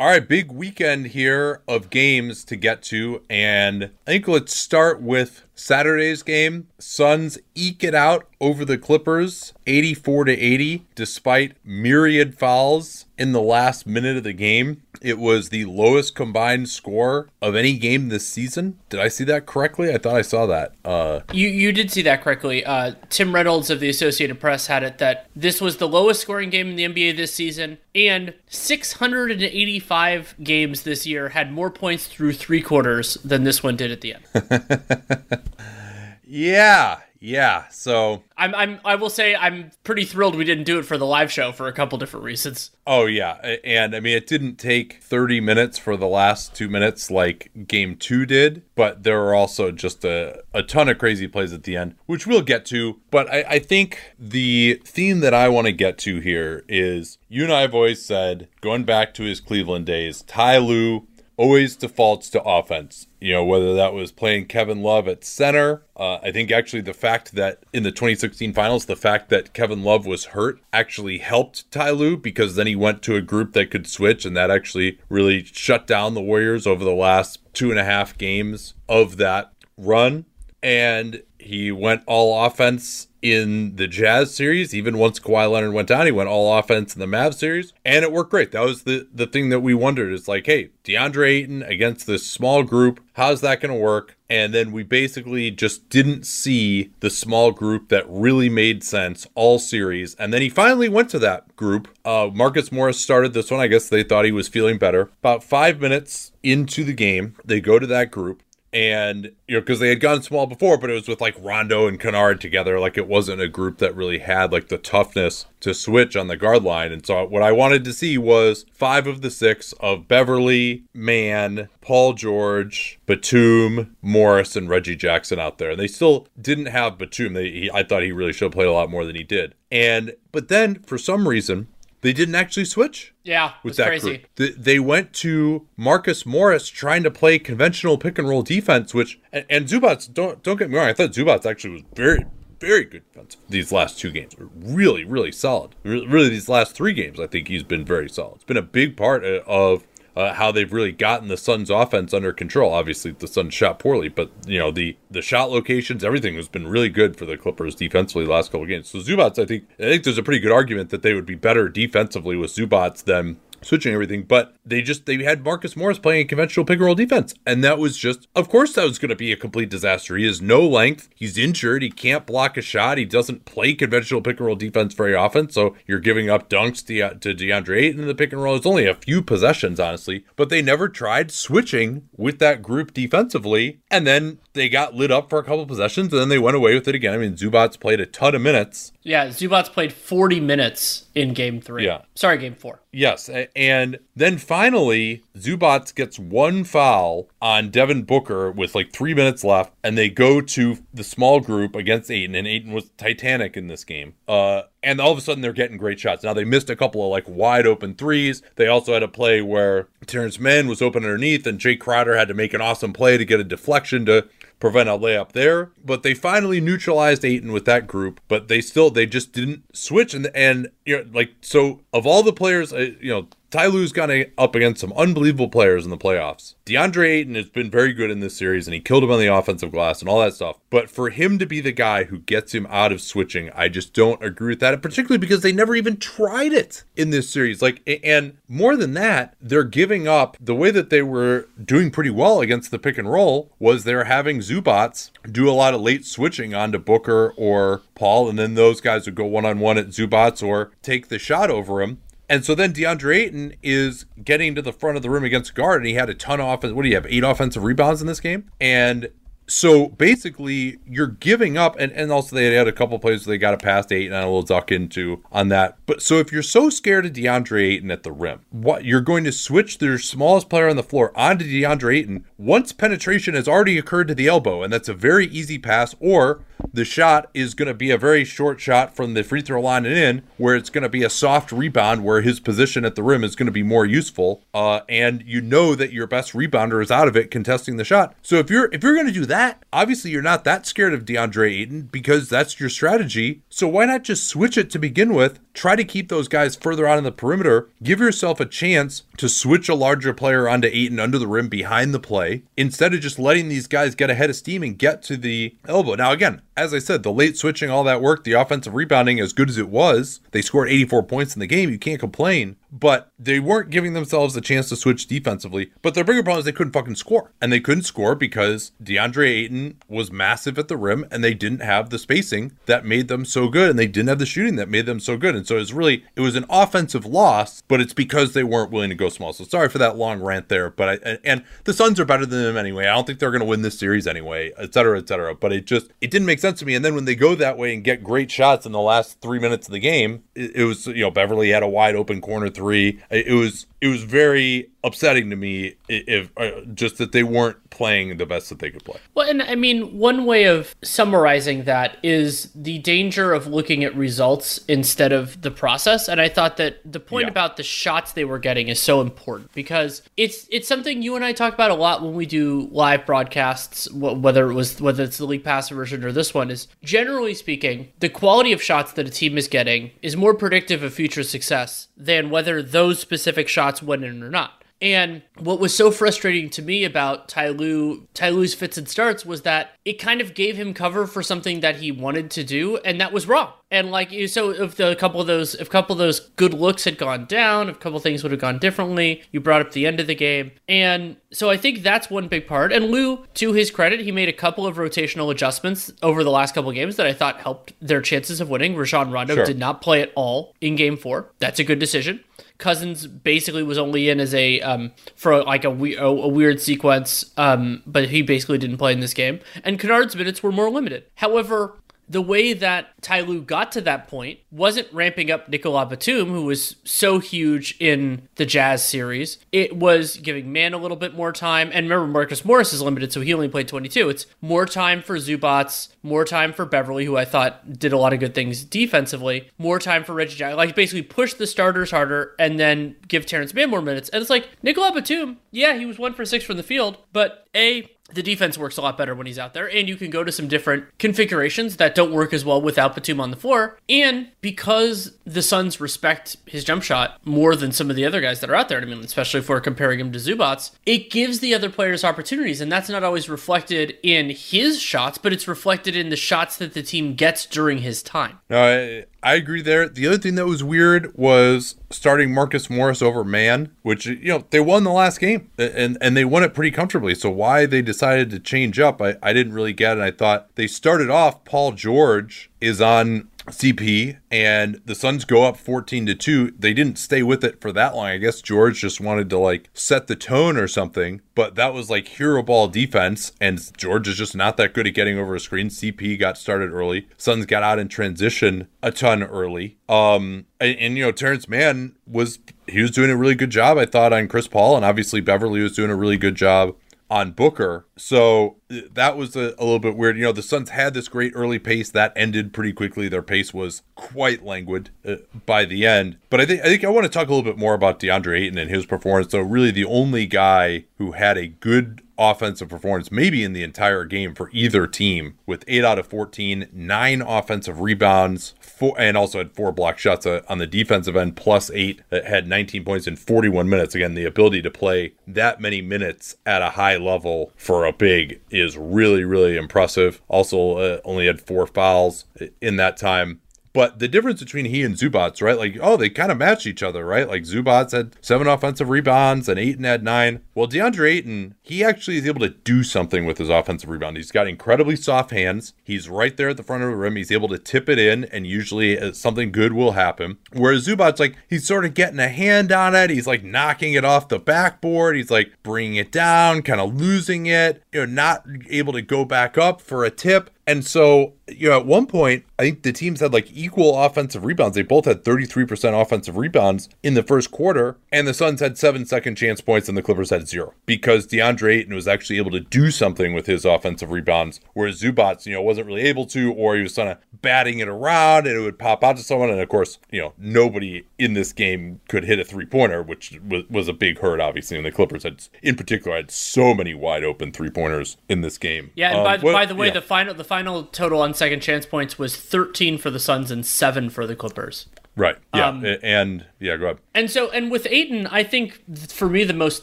All right, big weekend here of games to get to. And I think let's start with Saturday's game. Suns eke it out over the Clippers 84 to 80 despite myriad fouls in the last minute of the game. It was the lowest combined score of any game this season. Did I see that correctly? I thought I saw that. Uh, you you did see that correctly. Uh, Tim Reynolds of the Associated Press had it that this was the lowest scoring game in the NBA this season, and 685 games this year had more points through three quarters than this one did at the end. yeah, yeah. So I'm I'm I will say I'm pretty thrilled we didn't do it for the live show for a couple different reasons. Oh yeah, and I mean it didn't take 30 minutes for the last 2 minutes like game 2 did, but there were also just a, a ton of crazy plays at the end, which we'll get to, but I, I think the theme that I want to get to here is you and I have always said going back to his Cleveland days, Ty Lue always defaults to offense. You know, whether that was playing Kevin Love at center. Uh, I think actually the fact that in the 2016 finals, the fact that Kevin Love was hurt actually helped Ty Lue because then he went to a group that could switch, and that actually really shut down the Warriors over the last two and a half games of that run. And he went all offense in the Jazz series. Even once Kawhi Leonard went down, he went all offense in the Mavs series, and it worked great. That was the the thing that we wondered is like, hey, DeAndre Ayton against this small group, how's that going to work? And then we basically just didn't see the small group that really made sense all series. And then he finally went to that group. Uh, Marcus Morris started this one. I guess they thought he was feeling better. About five minutes into the game, they go to that group and you know because they had gone small before but it was with like rondo and kennard together. Like it wasn't a group that really had like the toughness to switch on the guard line. And so what i wanted to see was five of the six of beverley Mann paul george batum morris and reggie jackson out there. And they still didn't have batum. They, he, i thought he really should have played a lot more than he did. And but then for some reason they didn't actually switch. Yeah, with that crazy. group. They went to Marcus Morris trying to play conventional pick and roll defense, which and, and Zubac. Don't don't get me wrong. I thought Zubac actually was very very good defense. These last two games were really really solid. Really, these last three games, I think he's been very solid. It's been a big part uh, of uh, how they've really gotten the Suns' offense under control. Obviously, the Suns shot poorly, but you know the the shot locations, everything has been really good for the Clippers defensively the last couple games. So Zubac, I think, I think there's a pretty good argument that they would be better defensively with Zubac than switching everything, but they just they had Marcus Morris playing a conventional pick and roll defense, and that was just, of course, that was going to be a complete disaster. He has no length, he's injured, he can't block a shot, he doesn't play conventional pick and roll defense very often, so you're giving up dunks to, to DeAndre Ayton in the pick and roll. It's only a few possessions, honestly, but they never tried switching with that group defensively, and then they got lit up for a couple possessions, and then they went away with it again. I mean, Zubac played a ton of minutes. Yeah, Zubac played 40 minutes in game three. Yeah. Sorry, game four. Yes. And then finally, Zubac gets one foul on Devin Booker with like three minutes left, and they go to the small group against Ayton, and Ayton was Titanic in this game. Uh, and all of a sudden they're getting great shots. Now they missed a couple of like wide open threes. They also had a play where Terance Mann was open underneath, and Jae Crowder had to make an awesome play to get a deflection to prevent a layup there. But they finally neutralized Ayton with that group. But they still they just didn't switch and and you know like so of all the players uh, you know Ty Lue's gone up against some unbelievable players in the playoffs. DeAndre Ayton has been very good in this series and he killed him on the offensive glass and all that stuff. But for him to be the guy who gets him out of switching, I just don't agree with that, particularly because they never even tried it in this series. Like, and more than that, they're giving up the way that they were doing pretty well against the pick and roll was they're having Zubac do a lot of late switching onto Booker or Paul, and then those guys would go one on one at Zubac or take the shot over him. And so then DeAndre Ayton is getting to the front of the room against guard, and he had a ton of offense. What do you have? Eight offensive rebounds in this game, and so basically, you're giving up, and, and also they had a couple plays where they got a past eight and a little duck into on that. But so if you're so scared of DeAndre Ayton at the rim, what you're going to switch their smallest player on the floor onto DeAndre Ayton once penetration has already occurred to the elbow, and that's a very easy pass, or the shot is going to be a very short shot from the free throw line and in, where it's going to be a soft rebound where his position at the rim is going to be more useful. Uh, and you know that your best rebounder is out of it contesting the shot. So if you're if you're going to do that, obviously you're not that scared of DeAndre Ayton because that's your strategy. So why not just switch it to begin with? Try to keep those guys further out on the perimeter. Give yourself a chance to switch a larger player onto Ayton under the rim behind the play instead of just letting these guys get ahead of steam and get to the elbow. Now again, as I said, the late switching, all that work, the offensive rebounding, as good as it was, they scored 84 points in the game. You can't complain but they weren't giving themselves a chance to switch defensively. But their bigger problem is they couldn't fucking score. And they couldn't score because DeAndre Ayton was massive at the rim and they didn't have the spacing that made them so good. And they didn't have the shooting that made them so good. And so it was really, it was an offensive loss, but it's because they weren't willing to go small. So sorry for that long rant there. But I, and the Suns are better than them anyway. I don't think they're going to win this series anyway, et cetera, et cetera. But it just, it didn't make sense to me. And then when they go that way and get great shots in the last three minutes of the game, it, it was, you know, Beverley had a wide open corner three. It was it was very upsetting to me if uh, just that they weren't playing the best that they could play. Well, and I mean, one way of summarizing that is the danger of looking at results instead of the process. And I thought that the point yeah. about the shots they were getting is so important because it's it's something you and I talk about a lot when we do live broadcasts, whether it was whether it's the league pass version or this one. Is generally speaking, the quality of shots that a team is getting is more predictive of future success than whether those specific shots went in or not. And what was so frustrating to me about Ty Lue, Ty Lue's fits and starts was that it kind of gave him cover for something that he wanted to do, and that was wrong. And like so, if the, a couple of those, if a couple of those good looks had gone down, if a couple things would have gone differently, you brought up the end of the game, and so I think that's one big part. And Lue, to his credit, he made a couple of rotational adjustments over the last couple of games that I thought helped their chances of winning. Rajon Rondo sure. did not play at all in Game Four. That's a good decision. Cousins basically was only in as a um, for like a, a weird sequence, um, but he basically didn't play in this game. And Kennard's minutes were more limited. However, the way that Ty Lue got to that point wasn't ramping up Nicolas Batum, who was so huge in the Jazz series. It was giving Mann a little bit more time. And remember, Marcus Morris is limited, so he only played 22. It's more time for Zubac, more time for Beverley, who I thought did a lot of good things defensively, more time for Reggie Jackson. Like, basically push the starters harder and then give Terance Mann more minutes. And it's like, Nicolas Batum, yeah, he was one for six from the field, but A, the defense works a lot better when he's out there, and you can go to some different configurations that don't work as well without Batum on the floor. And because the Suns respect his jump shot more than some of the other guys that are out there, I mean, especially if we're comparing him to Zubac, it gives the other players opportunities, and that's not always reflected in his shots, but it's reflected in the shots that the team gets during his time. No, I, agree there. The other thing that was weird was starting Marcus Morris over Mann, which you know they won the last game and and they won it pretty comfortably. So why they decided to change up, I, I didn't really get. And I thought they started off. Paul George is on CP and the Suns go up 14 to 2. They didn't stay with it for that long. I guess George just wanted to like set the tone or something, but that was like hero ball defense and George is just not that good at getting over a screen. CP got started early. Suns got out in transition a ton early. Um and, and you know Terance Mann was he was doing a really good job I thought on Chris Paul and obviously Beverley was doing a really good job on Booker. So that was a, a, little bit weird. You know, the Suns had this great early pace that ended pretty quickly. Their pace was quite languid uh, by the end. But I think I think I want to talk a little bit more about DeAndre Ayton and his performance. So really, the only guy who had a good offensive performance, maybe in the entire game for either team, with eight out of 14, nine offensive rebounds, four, and also had four block shots uh, on the defensive end, plus eight that had 19 points in 41 minutes. Again, the ability to play that many minutes at a high level for a big is really, really impressive. Also, uh, only had four fouls in that time. But the difference between he and Zubac, right? Like, oh, they kind of match each other, right? Like Zubac had seven offensive rebounds and Ayton had nine. Well, DeAndre Ayton, he actually is able to do something with his offensive rebound. He's got incredibly soft hands. He's right there at the front of the rim. He's able to tip it in, and usually uh, something good will happen. Whereas Zubac, like, he's sort of getting a hand on it. He's like knocking it off the backboard. He's like bringing it down, kind of losing it, you know, not able to go back up for a tip. And so, you know, at one point, I think the teams had like equal offensive rebounds. They both had 33% offensive rebounds in the first quarter, and the Suns had seven second chance points and the Clippers had zero because DeAndre Ayton was actually able to do something with his offensive rebounds, whereas Zubac, you know, wasn't really able to, or he was kind of batting it around and it would pop out to someone. And of course, you know, nobody in this game could hit a three pointer, which was, was a big hurt, obviously. And the Clippers had, in particular, had so many wide open three pointers in this game. Yeah, and um, by, what, by the way, yeah. the final the final total on second chance points was 13 for the Suns and seven for the Clippers. Right. Yeah. Um, and yeah, go ahead. And so, and with Ayton, I think for me the most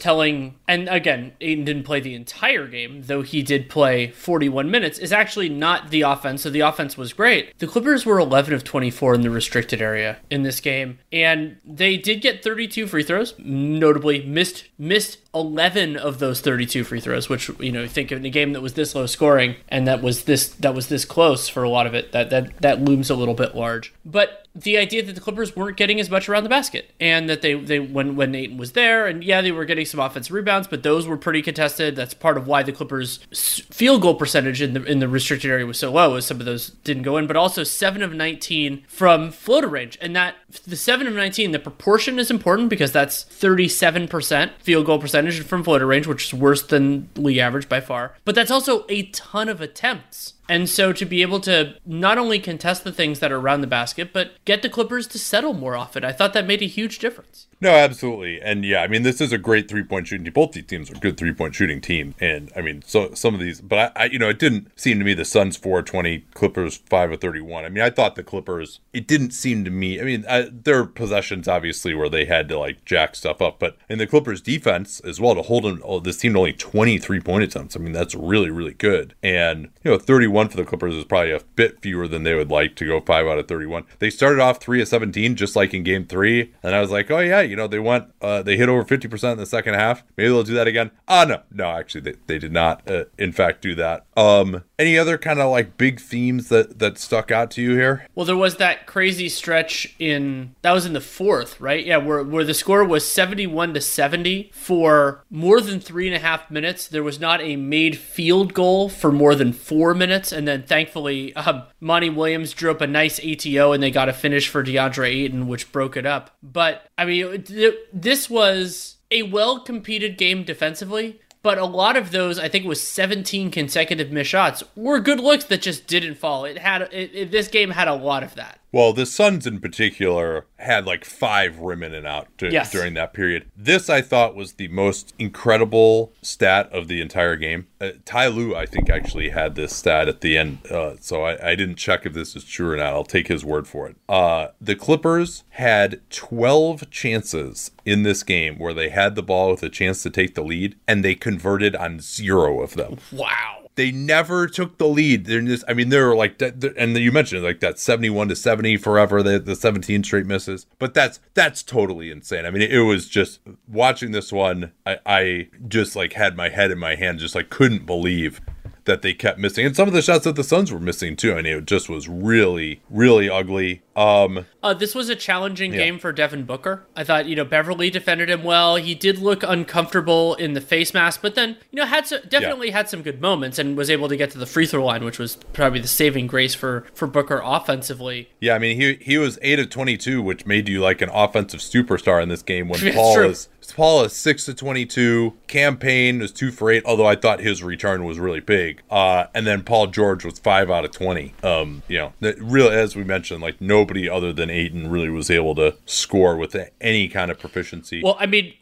telling, and again, Ayton didn't play the entire game, though he did play 41 minutes, is actually not the offense. So the offense was great. The Clippers were 11 of 24 in the restricted area in this game, and they did get 32 free throws. Notably, missed missed 11 of those 32 free throws, which you know, think in a game that was this low scoring and that was this that was this close for a lot of it, that that that looms a little bit large. But the idea that the Clippers weren't getting as much around the basket, and that they they when when Ayton was there, and yeah, they were getting some offensive rebounds, but those were pretty contested. That's part of why the Clippers' field goal percentage in the in the restricted area was so low, as some of those didn't go in. But also seven of 19 from floater range, and that the seven of 19, the proportion is important because that's 37 percent field goal percentage from floater range, which is worse than league average by far. But that's also a ton of attempts. And so to be able to not only contest the things that are around the basket, but get the Clippers to settle more often, I thought that made a huge difference. No, absolutely. And yeah, I mean, this is a great three point shooting team. Both these teams are good three point shooting team. And I mean, so some of these, but I, I, you know, it didn't seem to me the Suns 420, Clippers 5 of 31. I mean, I thought the Clippers, it didn't seem to me, I mean, I, there are possessions obviously where they had to like jack stuff up, but in the Clippers defense as well to hold them, oh, this team to only 23 point attempts. I mean, that's really, really good. And, you know, 31 for the Clippers is probably a bit fewer than they would like to go 5 out of 31. They started off 3 of 17, just like in game three. And I was like, oh, yeah, you know, they went, uh, they hit over 50% in the second half. Maybe they'll do that again. Ah, no, no, actually, they, they did not, uh, in fact, do that. Um, any other kind of like big themes that that stuck out to you here? Well, there was that crazy stretch in that was in the fourth, right? Yeah, where where the score was 71 to 70 for more than three and a half minutes. There was not a made field goal for more than four minutes, and then thankfully, um, Monty Williams drew up a nice ATO, and they got a finish for DeAndre Ayton, which broke it up. But I mean, this was a well competed game defensively, but a lot of those, I think it was 17 consecutive missed shots, were good looks that just didn't fall. It had it, it, this game had a lot of that. Well, the Suns in particular had like five rim in and out to, yes. during that period. This I thought was the most incredible stat of the entire game. Uh, Ty Lue, I think, actually had this stat at the end, uh, so I, I, didn't check if this is true or not. I'll take his word for it. Uh, the Clippers had 12 chances in this game where they had the ball with a chance to take the lead, and they converted on zero of them. Wow. They never took the lead. They're just, I mean, they're like, and you mentioned like that 71 to 70 forever, the, the 17 straight misses. But that's that's totally insane. I mean, it, it was just watching this one. I, I just like had my head in my hand, just like couldn't believe that they kept missing, and some of the shots that the Suns were missing too. I mean, it just was really, really ugly. Um, uh, this was a challenging yeah. game for Devin Booker. I thought, you know, Beverley defended him well. He did look uncomfortable in the face mask, but then, you know, had so, definitely yeah. had some good moments and was able to get to the free throw line, which was probably the saving grace for for Booker offensively. Yeah, I mean, he he was eight of twenty two, which made you like an offensive superstar in this game when Paul true. is Paul is six to twenty-two. Cam Payne was two for eight, although I thought his return was really big. Uh, and then Paul George was five out of twenty. Um, you know, that really, as we mentioned, like nobody other than Ayton really was able to score with any kind of proficiency. Well, I mean,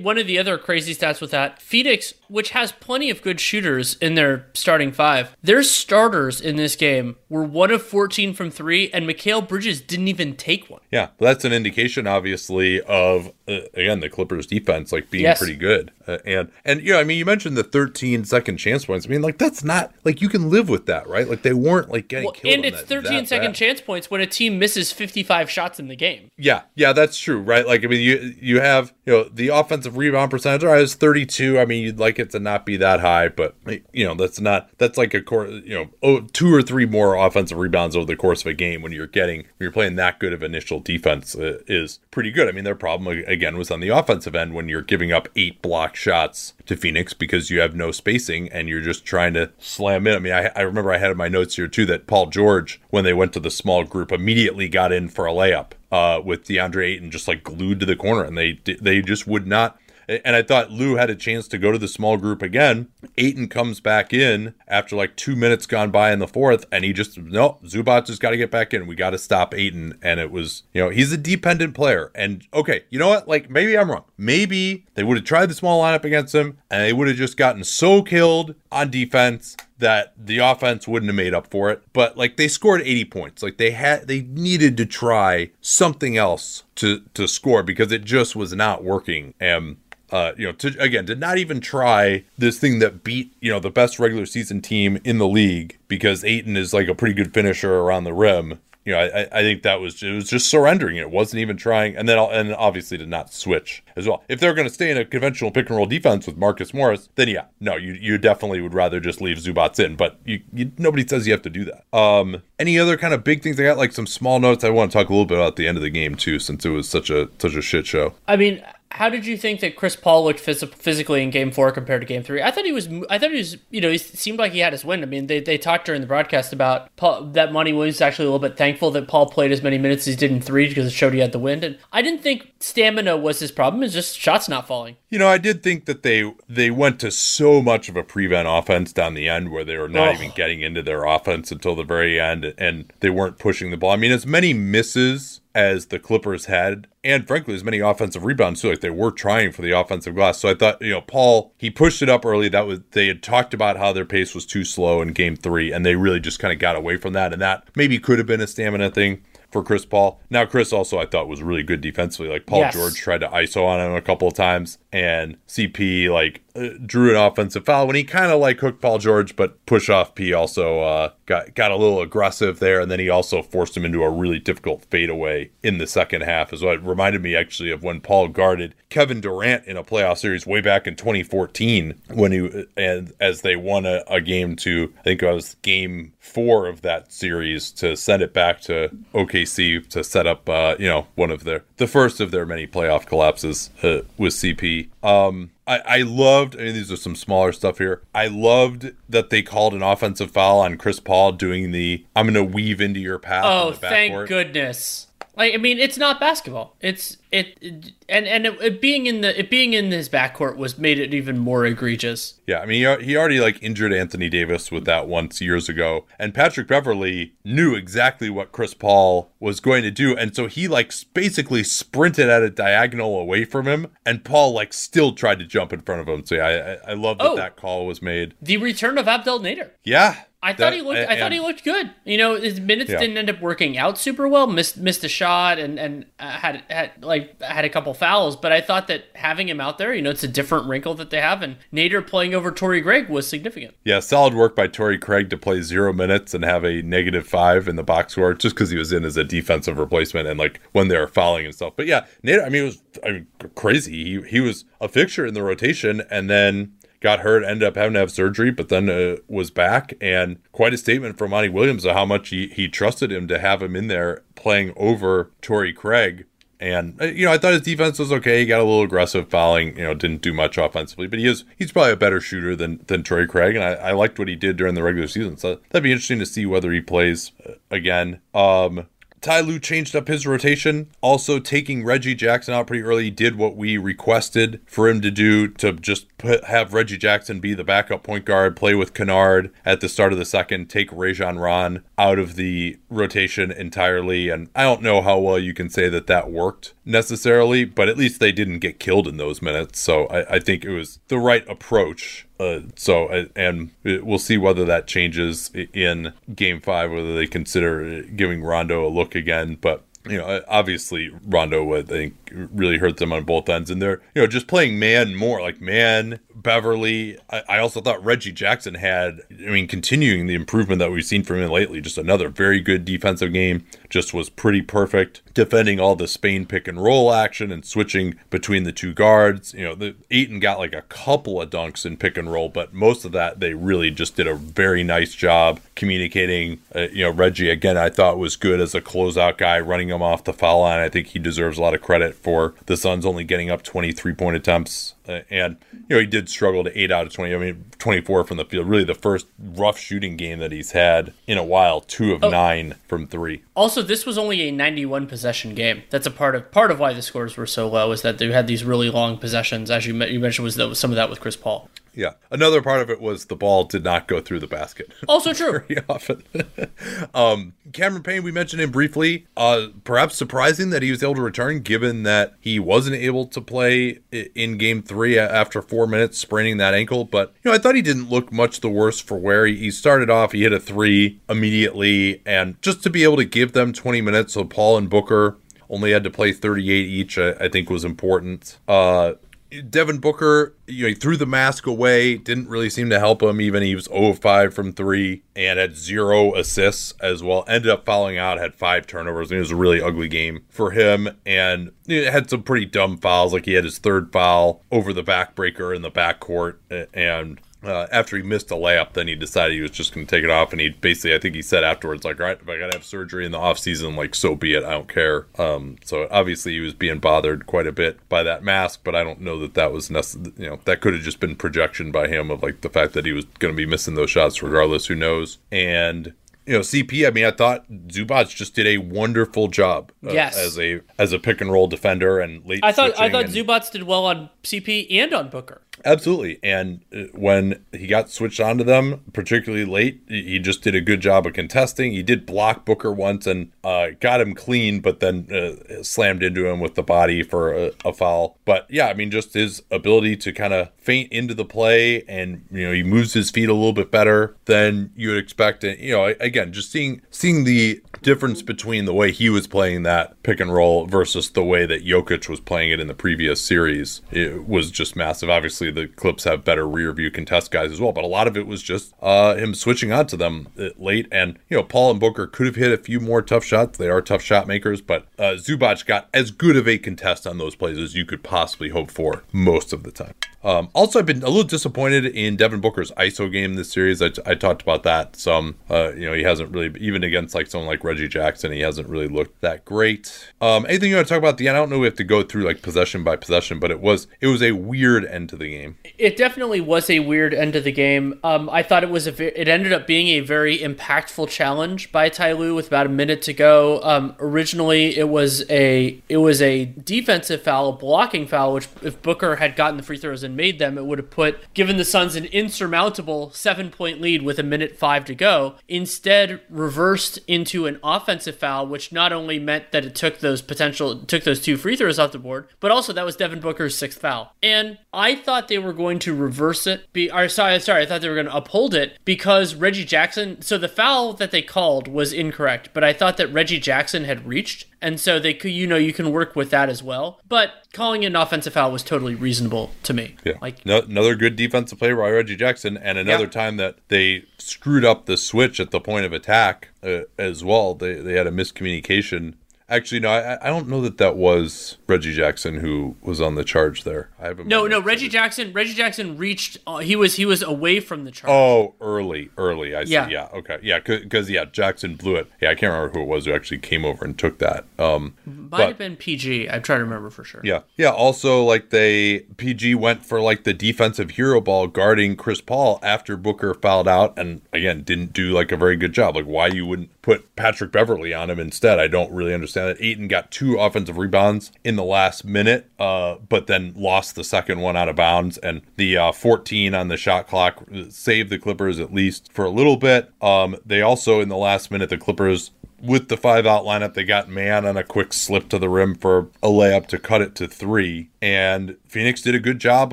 one of the other crazy stats with that, Phoenix, which has plenty of good shooters in their starting five, their starters in this game were one of fourteen from three, and Mikal Bridges didn't even take one. Yeah, that's an indication, obviously, of uh, again the Clippers' defense like being yes. pretty good. Uh, and and you know, I mean, you mentioned the 13 second chance points. I mean, like that's not like you can live with that, right? Like they weren't like getting well, killed. And it's that, 13 that second bad. chance points when a team misses 55 shots in the game. Yeah, yeah, that's true, right? Like I mean, you you have you know the offensive rebound percentage is 32. I mean, you'd like it to not be that high, but you know that's not that's like a core you know oh, two or three more offensive rebounds over the course of a game when you're getting when you're playing that good of initial defense uh, is pretty good. I mean, their problem again was on the offensive end when you're giving up eight block shots to Phoenix because you have no spacing and you're just trying to slam in. I mean, I, I remember I had in my notes here too that Paul George, when they went to the small group, immediately got in for a layup uh, with DeAndre Ayton just like glued to the corner, and they they just would not and I thought Lue had a chance to go to the small group again. Ayton comes back in after like two minutes gone by in the fourth, and he just no Zubac just got to get back in. We got to stop Ayton, and it was you know he's a dependent player. And okay, you know what? Like maybe I'm wrong. Maybe they would have tried the small lineup against him, and they would have just gotten so killed on defense that the offense wouldn't have made up for it. But like they scored 80 points. Like they had they needed to try something else to to score because it just was not working. And uh, you know, to again, did not even try this thing that beat, you know, the best regular season team in the league because Ayton is like a pretty good finisher around the rim. You know, I, I think that was it was just surrendering. It wasn't even trying, and then and obviously did not switch as well. If they're going to stay in a conventional pick and roll defense with Marcus Morris, then yeah, no, you you definitely would rather just leave Zubac in. But you, you nobody says you have to do that. Um, any other kind of big things? I got like some small notes. I want to talk a little bit about the end of the game too, since it was such a such a shit show. I mean, how did you think that Chris Paul looked phys- physically in Game Four compared to Game Three? I thought he was. I thought he was. You know, he seemed like he had his win. I mean, they, they talked during the broadcast about Paul, that Monty Williams actually a little bit thankful that Paul played as many minutes as he did in three because it showed he had the wind. And I didn't think stamina was his problem. It's just shots not falling. You know, I did think that they they went to so much of a prevent offense down the end where they were not oh. even getting into their offense until the very end, and they weren't pushing the ball. I mean, as many misses as the Clippers had, and frankly, as many offensive rebounds too. Like they were trying for the offensive glass. So I thought, you know, Paul he pushed it up early. That was they had talked about how their pace was too slow in Game Three, and they really just kind of got away from that. And that maybe could have been a stamina thing for Chris Paul. Now, Chris also I thought was really good defensively. Like Paul yes. George tried to ISO on him a couple of times, and CP like uh, drew an offensive foul when he kind of like hooked Paul George, but push off P also uh, got got a little aggressive there, and then he also forced him into a really difficult fadeaway in the second half. Well, it reminded me actually of when Paul guarded Kevin Durant in a playoff series way back in 2014 when he and as they won a, a game to I think it was game four of that series to send it back to OKC to set up uh, you know one of their the first of their many playoff collapses uh, with CP. Um, I, I loved, I mean, these are some smaller stuff here. I loved that they called an offensive foul on Chris Paul doing the I'm going to weave into your path. Oh, thank goodness. Like, I mean, it's not basketball. It's it, it and and it, it, being in the it being in his backcourt was made it even more egregious. Yeah, I mean, he, he already like injured Anthony Davis with that once years ago, and Patrick Beverley knew exactly what Chris Paul was going to do, and so he like basically sprinted at a diagonal away from him, and Paul like still tried to jump in front of him. So yeah, I, I love that oh, that call was made. The return of Abdel Nader. Yeah, I thought that, he looked. And, I thought he looked good. You know, his minutes yeah. didn't end up working out super well. Missed missed a shot and and uh, had had like had a couple fouls. But I thought that having him out there, you know, it's a different wrinkle that they have. And Nader playing over Torrey Craig was significant. Yeah, solid work by Torrey Craig to play zero minutes and have a negative five in the box score, just because he was in as a defensive replacement and like when they were fouling and stuff. But yeah, Nader. I mean, it was I mean, crazy. He he was a fixture in the rotation, and then got hurt, ended up having to have surgery, but then uh, was back. And quite a statement from Monty Williams of how much he, he trusted him to have him in there playing over Torrey Craig. And uh, you know, I thought his defense was okay. He got a little aggressive fouling. You know, didn't do much offensively, but he is he's probably a better shooter than than Torrey Craig. And I, I liked what he did during the regular season. So that'd be interesting to see whether he plays uh, again. Um, Ty Lue changed up his rotation, also taking Reggie Jackson out pretty early. Did what we requested for him to do to just put, have Reggie Jackson be the backup point guard, play with Kennard at the start of the second, take Rajon Ron out of the rotation entirely. And I don't know how well you can say that that worked necessarily, but at least they didn't get killed in those minutes. So I, I think it was the right approach. Uh, so uh, and we'll see whether that changes in game five, whether they consider giving Rondo a look again. But you know, obviously Rondo, I think, really hurt them on both ends, and they're you know just playing Mann more like Mann Beverley. I, I, also thought Reggie Jackson had, I mean, continuing the improvement that we've seen from him lately. Just another very good defensive game. Just was pretty perfect defending all the Spain pick and roll action and switching between the two guards. You know, the Ayton got like a couple of dunks in pick and roll, but most of that they really just did a very nice job communicating. Uh, you know, Reggie again, I thought was good as a closeout guy, running him off the foul line. I think he deserves a lot of credit for the Suns only getting up 23 point attempts uh, and you know he did struggle to eight out of twenty. I mean, twenty four from the field. Really, the first rough shooting game that he's had in a while. Two of oh. nine from three. Also, this was only a ninety one possession game. That's a part of part of why the scores were so low is that they had these really long possessions. As you you mentioned, was some of that with Chris Paul. Yeah. Another part of it was the ball did not go through the basket. Also true. Very often. um, Cameron Payne, we mentioned him briefly. Uh, perhaps surprising that he was able to return, given that he wasn't able to play in game three after four minutes, spraining that ankle. But, you know, I thought he didn't look much the worse for where he, he started off. He hit a three immediately. And just to be able to give them 20 minutes, so Paul and Booker only had to play 38 each, I, I think was important. Uh, Devin Booker, you know, he threw the mask away, didn't really seem to help him. Even he was 0 5 from three and had zero assists as well. Ended up fouling out, had five turnovers. It was a really ugly game for him and had some pretty dumb fouls. Like he had his third foul over the backbreaker in the backcourt and uh, after he missed a layup, then he decided he was just going to take it off. And he basically, I think he said afterwards, like, all right, if I got to have surgery in the off season, like, so be it. I don't care. Um, so obviously he was being bothered quite a bit by that mask, but I don't know that that was necessary. You know, that could have just been projection by him of like the fact that he was going to be missing those shots regardless. Who knows? And you know, CP. I mean, I thought Zubac just did a wonderful job. Uh, yes. as a as a pick and roll defender and late. I thought I thought and, Zubac did well on CP and on Booker. Absolutely. And uh, when he got switched onto them, particularly late, he just did a good job of contesting. He did block Booker once and uh, got him clean, but then uh, slammed into him with the body for a, a, foul. But yeah, I mean, just his ability to kind of faint into the play and, you know, he moves his feet a little bit better than you would expect. And, you know, again, just seeing seeing the difference between the way he was playing that pick and roll versus the way that Jokic was playing it in the previous series it was just massive. Obviously, the Clips have better rear view contest guys as well, but a lot of it was just uh, him switching on to them uh, late. And, you know, Paul and Booker could have hit a few more tough shots. They are tough shot makers, but uh, Zubac got as good of a contest on those plays as you could possibly hope for most of the time. Um, also, I've been a little disappointed in Devin Booker's ISO game this series. I, I talked about that some. Uh, you know, he hasn't really, even against like someone like Reggie Jackson, he hasn't really looked that great. Um, anything you want to talk about the end? I don't know. We have to go through like possession by possession, but it was it was a weird end to the game. It definitely was a weird end to the game. Um, I thought it was a it ended up being a very impactful challenge by Ty Lue with about a minute to go. Um, originally, it was a it was a defensive foul, a blocking foul, which if Booker had gotten the free throws in made them, it would have put given the Suns an insurmountable seven point lead with a minute five to go. Instead, reversed into an offensive foul, which not only meant that it took those potential took those two free throws off the board, but also that was Devin Booker's sixth foul. And I thought they were going to reverse it. Be or sorry, sorry, I thought they were going to uphold it because Reggie Jackson. So the foul that they called was incorrect, but I thought that Reggie Jackson had reached and so they could, you know, you can work with that as well. But calling an offensive foul was totally reasonable to me. Yeah, like no, another good defensive play by Reggie Jackson, and another yeah. time that they screwed up the switch at the point of attack uh, as well. They they had a miscommunication. Actually, no, I, I don't know that that was Reggie Jackson who was on the charge there. I haven't. No, no, Reggie Jackson. Reggie Jackson reached. Uh, he was he was away from the charge. Oh, early, early. I see. Yeah. Yeah. Okay. Yeah. Because yeah, Jackson blew it. Yeah, I can't remember who it was who actually came over and took that. Um, Might but- have been PG. I'm trying to remember for sure. Yeah. Yeah. Also, like they PG went for like the defensive hero ball guarding Chris Paul after Booker fouled out, and again didn't do like a very good job. Like why you wouldn't put Patrick Beverley on him instead? I don't really understand that. Ayton got two offensive rebounds in the last minute, uh, but then lost the second one out of bounds, and the uh, 14 on the shot clock saved the Clippers at least for a little bit. Um, they also in the last minute the Clippers with the five out lineup, they got Mann on a quick slip to the rim for a layup to cut it to three. And Phoenix did a good job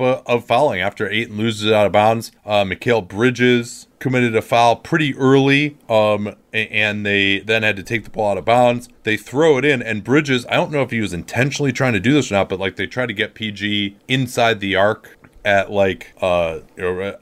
of, of fouling after Ayton loses out of bounds. Uh, Mikal Bridges committed a foul pretty early, um, and they then had to take the ball out of bounds. They throw it in, and Bridges, I don't know if he was intentionally trying to do this or not, but like they try to get PG inside the arc at like uh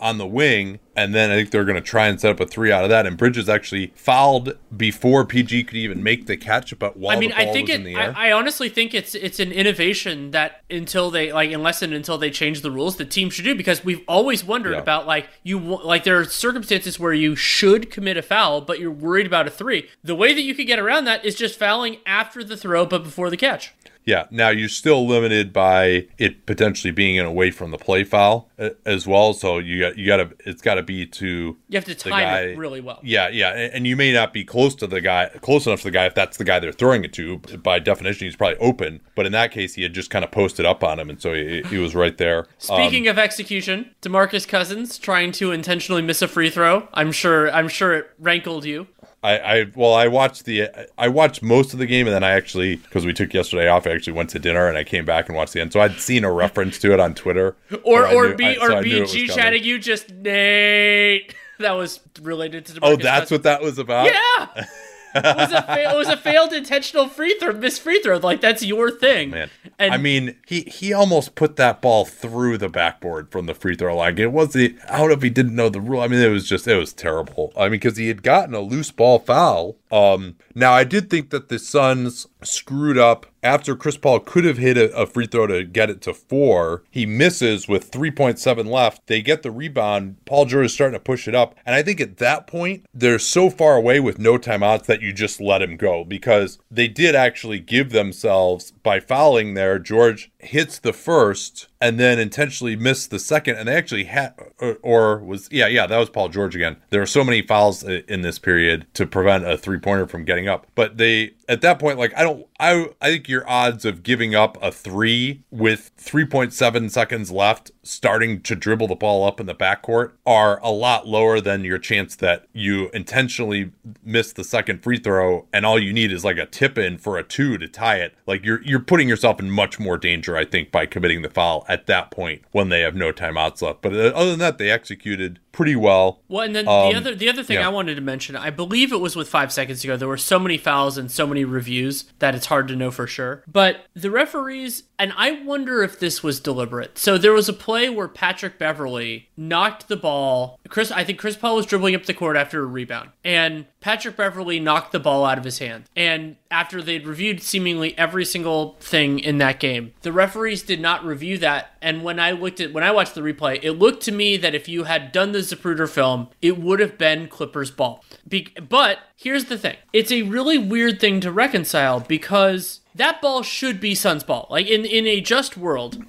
on the wing and then I think they're going to try and set up a three out of that and Bridges actually fouled before PG could even make the catch but while I mean, I think it. in the air I, I honestly think it's it's an innovation that until they like, unless and until they change the rules, the team should do because we've always wondered Yeah. about like you like there are circumstances where you should commit a foul, but you're worried about a three. The way that you could get around that is just fouling after the throw, but before the catch. Yeah. Now you're still limited by it potentially being an away from the play foul uh, as well. So you got you got to it's got to be to You have to time guy- it really well. Yeah, yeah, and you may not be close to the guy, close enough to the guy if that's the guy they're throwing it to. By definition, he's probably open. But in that case, he had just kind of posted up on him, and so he, he was right there. Um, Speaking of execution, Demarcus Cousins trying to intentionally miss a free throw. I'm sure. I'm sure it rankled you. I, I well, I watched the I watched most of the game, and then I actually because we took yesterday off, I actually went to dinner and I came back and watched the end. So I'd seen a reference to it on Twitter, Or or knew- B I- or I knew B was G chatting you just Nate. That was related to Demarcus. Oh, that's what that was about. Yeah. it, was a fa- it was a failed intentional free throw, miss free throw. Like that's your thing, Man, And I mean, he he almost put that ball through the backboard from the free throw line. It was the I don't know if he didn't know the rule. I mean, it was just it was terrible. I mean, because he had gotten a loose ball foul. Um, now I did think that the Suns screwed up after Chris Paul could have hit a, a free throw to get it to four. He misses with 3.7 left. They get the rebound. Paul George is starting to push it up, and I think at that point they're so far away with no timeouts that you just let him go because they did actually give themselves by fouling there. George hits the first and then intentionally missed the second, and they actually had or, or was yeah yeah that was Paul George again. There were so many fouls in this period to prevent a three pointer from getting up, but they at that point like I don't I I think your odds of giving up a three with 3.7 seconds left starting to dribble the ball up in the backcourt are a lot lower than your chance that you intentionally miss the second free throw and all you need is like a tip in for a two to tie it like you're you're putting yourself in much more danger I think by committing the foul at that point when they have no timeouts left but uh, other than that they executed pretty well Well, and then Um, the other the other thing yeah. I wanted to mention, I believe it was with five seconds ago. There were so many fouls and so many reviews that it's hard to know for sure. But the referees, and I wonder if this was deliberate. So there was a play where Patrick Beverley knocked the ball. Chris, I think Chris Paul was dribbling up the court after a rebound, and Patrick Beverley knocked the ball out of his hand. And after they'd reviewed seemingly every single thing in that game, the referees did not review that. And when I looked at when I watched the replay, it looked to me that if you had done the Zapruder film, it would have been Clippers ball. Be- but here's the thing: it's a really weird thing to reconcile because that ball should be Suns ball. Like in in a just world,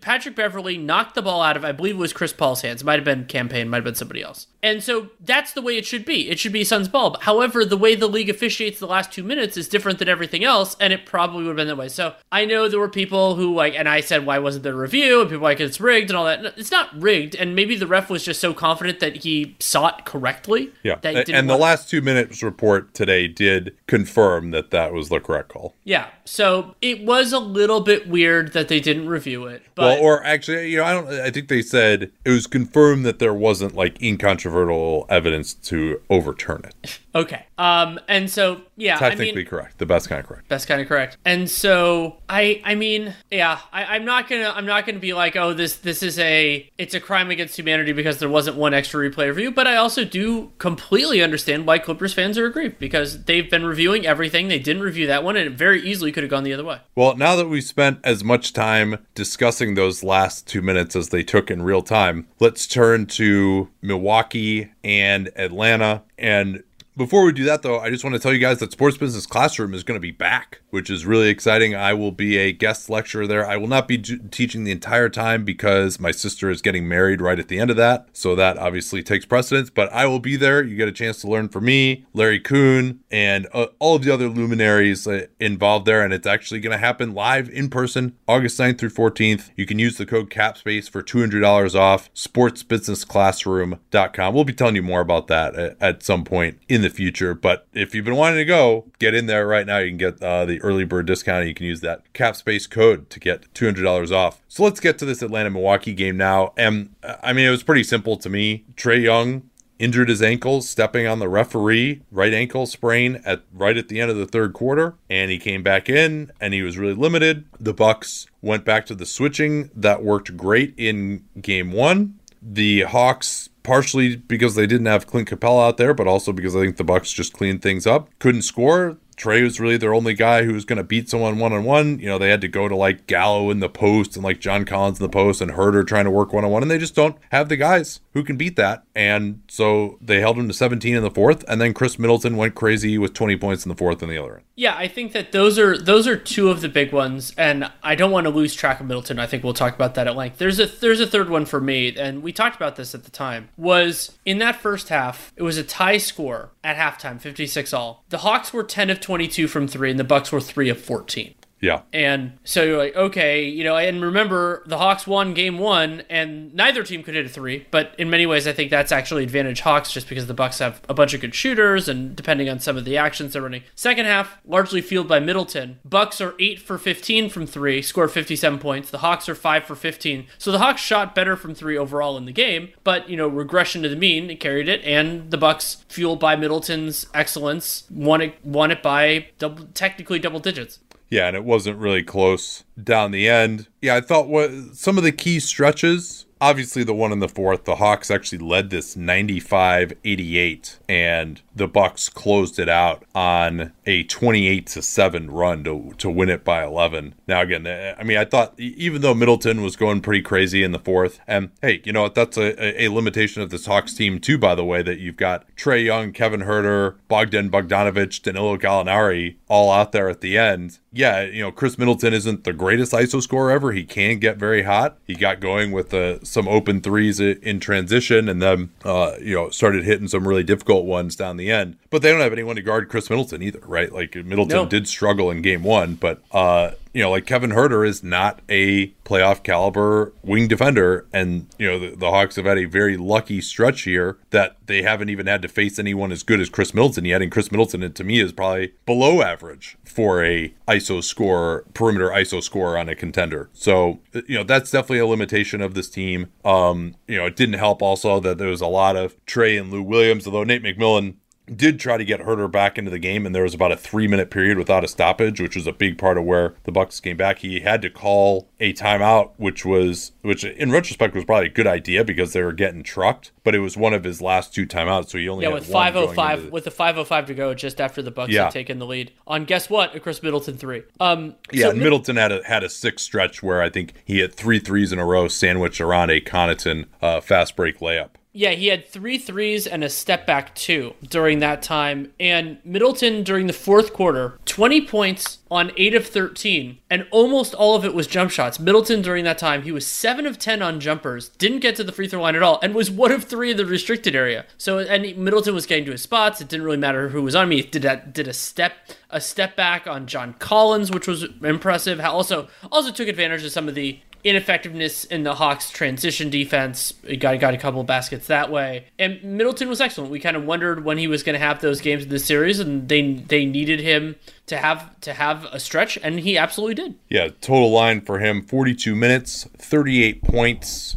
Patrick Beverley knocked the ball out of I believe it was Chris Paul's hands. It might have been Cam Payne, might have been somebody else. And so that's the way it should be. It should be Suns ball. However, the way the league officiates the last two minutes is different than everything else, and it probably would have been that way. So I know there were people who like, and I said, why wasn't there a review? And people like it's rigged and all that. It's not rigged, and maybe the ref was just so confident that he saw it correctly. yeah That he didn't and the last two minutes report today did confirm that that was the correct call Yeah. So it was a little bit weird that they didn't review it. But well, or actually, you know, I don't. I think they said it was confirmed that there wasn't like incontrovertible evidence to overturn it. Okay. Um, and so yeah, Technically I mean, correct, the best kind of correct. Best kind of correct. And so I, I mean, yeah, I, I'm not gonna, I'm not gonna be like, oh, this, this is a, it's a crime against humanity because there wasn't one extra replay review. But I also do completely understand why Clippers fans are aggrieved because they've been reviewing everything. They didn't review that one, and it very easily could have gone the other way. Well, now that we've spent as much time discussing those last two minutes as they took in real time, let's turn to Milwaukee and Atlanta. And before we do that, though, I just want to tell you guys that Sports Business Classroom is going to be back, which is really exciting. I will be a guest lecturer there. I will not be teaching the entire time because my sister is getting married right at the end of that. So that obviously takes precedence, but I will be there. You get a chance to learn from me, Larry Coon, and uh, all of the other luminaries uh, involved there. And it's actually going to happen live in person August 9th through 14th. You can use the code CAPSPACE for $200 off sportsbusinessclassroom.com. We'll be telling you more about that at, at some point in the future. But if you've been wanting to go, get in there right now. You can get uh, the early bird discount. You can use that cap space code to get $200 off. So let's get to this Atlanta Milwaukee game now. And uh, I mean, it was pretty simple to me. Trae Young injured his ankle stepping on the referee right ankle sprain at right at the end of the third quarter and he came back in and he was really limited the bucks went back to the switching that worked great in game 1 the hawks partially because they didn't have clint capela out there but also because i think the bucks just cleaned things up couldn't score Trae was really their only guy who was going to beat someone one on one. You know, they had to go to like Gallo in the post and like John Collins in the post and Huerter trying to work one on one, and they just don't have the guys who can beat that. And so they held him to 17 in the fourth, and then Khris Middleton went crazy with 20 points in the fourth in the other end. Yeah, I think that those are those are two of the big ones, and I don't want to lose track of Middleton. I think we'll talk about that at length. There's a there's a third one for me, and we talked about this at the time. Was in that first half, it was a tie score at halftime, 56 all. The Hawks were 10 of 22 from three, and the Bucks were three of 14. Yeah. And so you're like, okay, you know, and remember the Hawks won game one and neither team could hit a three, but in many ways I think that's actually advantage Hawks just because the Bucks have a bunch of good shooters and depending on some of the actions they're running. Second half, largely fueled by Middleton. Bucks are eight for fifteen from three, score fifty seven points. The Hawks are five for fifteen. So the Hawks shot better from three overall in the game, but you know, regression to the mean, carried it, and the Bucks, fueled by Middleton's excellence, won it won it by double technically double digits. Yeah, and it wasn't really close down the end. Yeah, I thought what some of the key stretches obviously the one in the fourth the hawks actually led this 95-88 and the bucks closed it out on a 28 to 7 run to, to win it by 11 now again eh, i mean i thought even though middleton was going pretty crazy in the fourth and hey you know what that's a, a limitation of this hawks team too by the way that you've got Trae young kevin huerter bogdan bogdanovich danilo gallinari all out there at the end yeah you know khris middleton isn't the greatest iso scorer ever. He can get very hot. He got going with the some open threes in transition and then uh, you know started hitting some really difficult ones down the end. But they don't have anyone to guard khris middleton either right? Like middleton No. did struggle in game one but uh you know like kevin huerter is not a playoff caliber wing defender and you know the, the hawks have had a very lucky stretch here that they haven't even had to face anyone as good as khris middleton yet and khris middleton to me is probably below average for a iso scorer perimeter iso scorer on a contender. So you know that's definitely a limitation of this team. Um you know it didn't help also that there was a lot of trae and lou williams although nate mcmillan did try to get Huerter back into the game, and there was about a three minute period without a stoppage, which was a big part of where the Bucks came back. He had to call a timeout, which was which in retrospect was probably a good idea because they were getting trucked, but it was one of his last two timeouts, so he only Yeah, had with five oh five with the five oh five to go, just after the Bucks Yeah. had taken the lead on guess what? A Khris Middleton three. Um, Yeah, so Middleton had a had a six stretch where I think he hit three threes in a row, sandwiched around a Connaughton uh, fast break layup. Yeah, he had three threes and a step back two during that time. And Middleton during the fourth quarter, 20 points on 8 of 13, and almost all of it was jump shots. Middleton during that time, he was 7 of 10 on jumpers, didn't get to the free throw line at all, and was 1 of 3 in the restricted area. So, and Middleton was getting to his spots. It didn't really matter who was on me. Did that, did a step a step back on John Collins, which was impressive. Also also took advantage of some of the ineffectiveness in the Hawks transition defense. He got got a couple of baskets that way. And Middleton was excellent. We kind of wondered when he was going to have those games in the series, and they they needed him to have to have a stretch, and he absolutely did. Yeah, total line for him: forty-two minutes, thirty-eight points.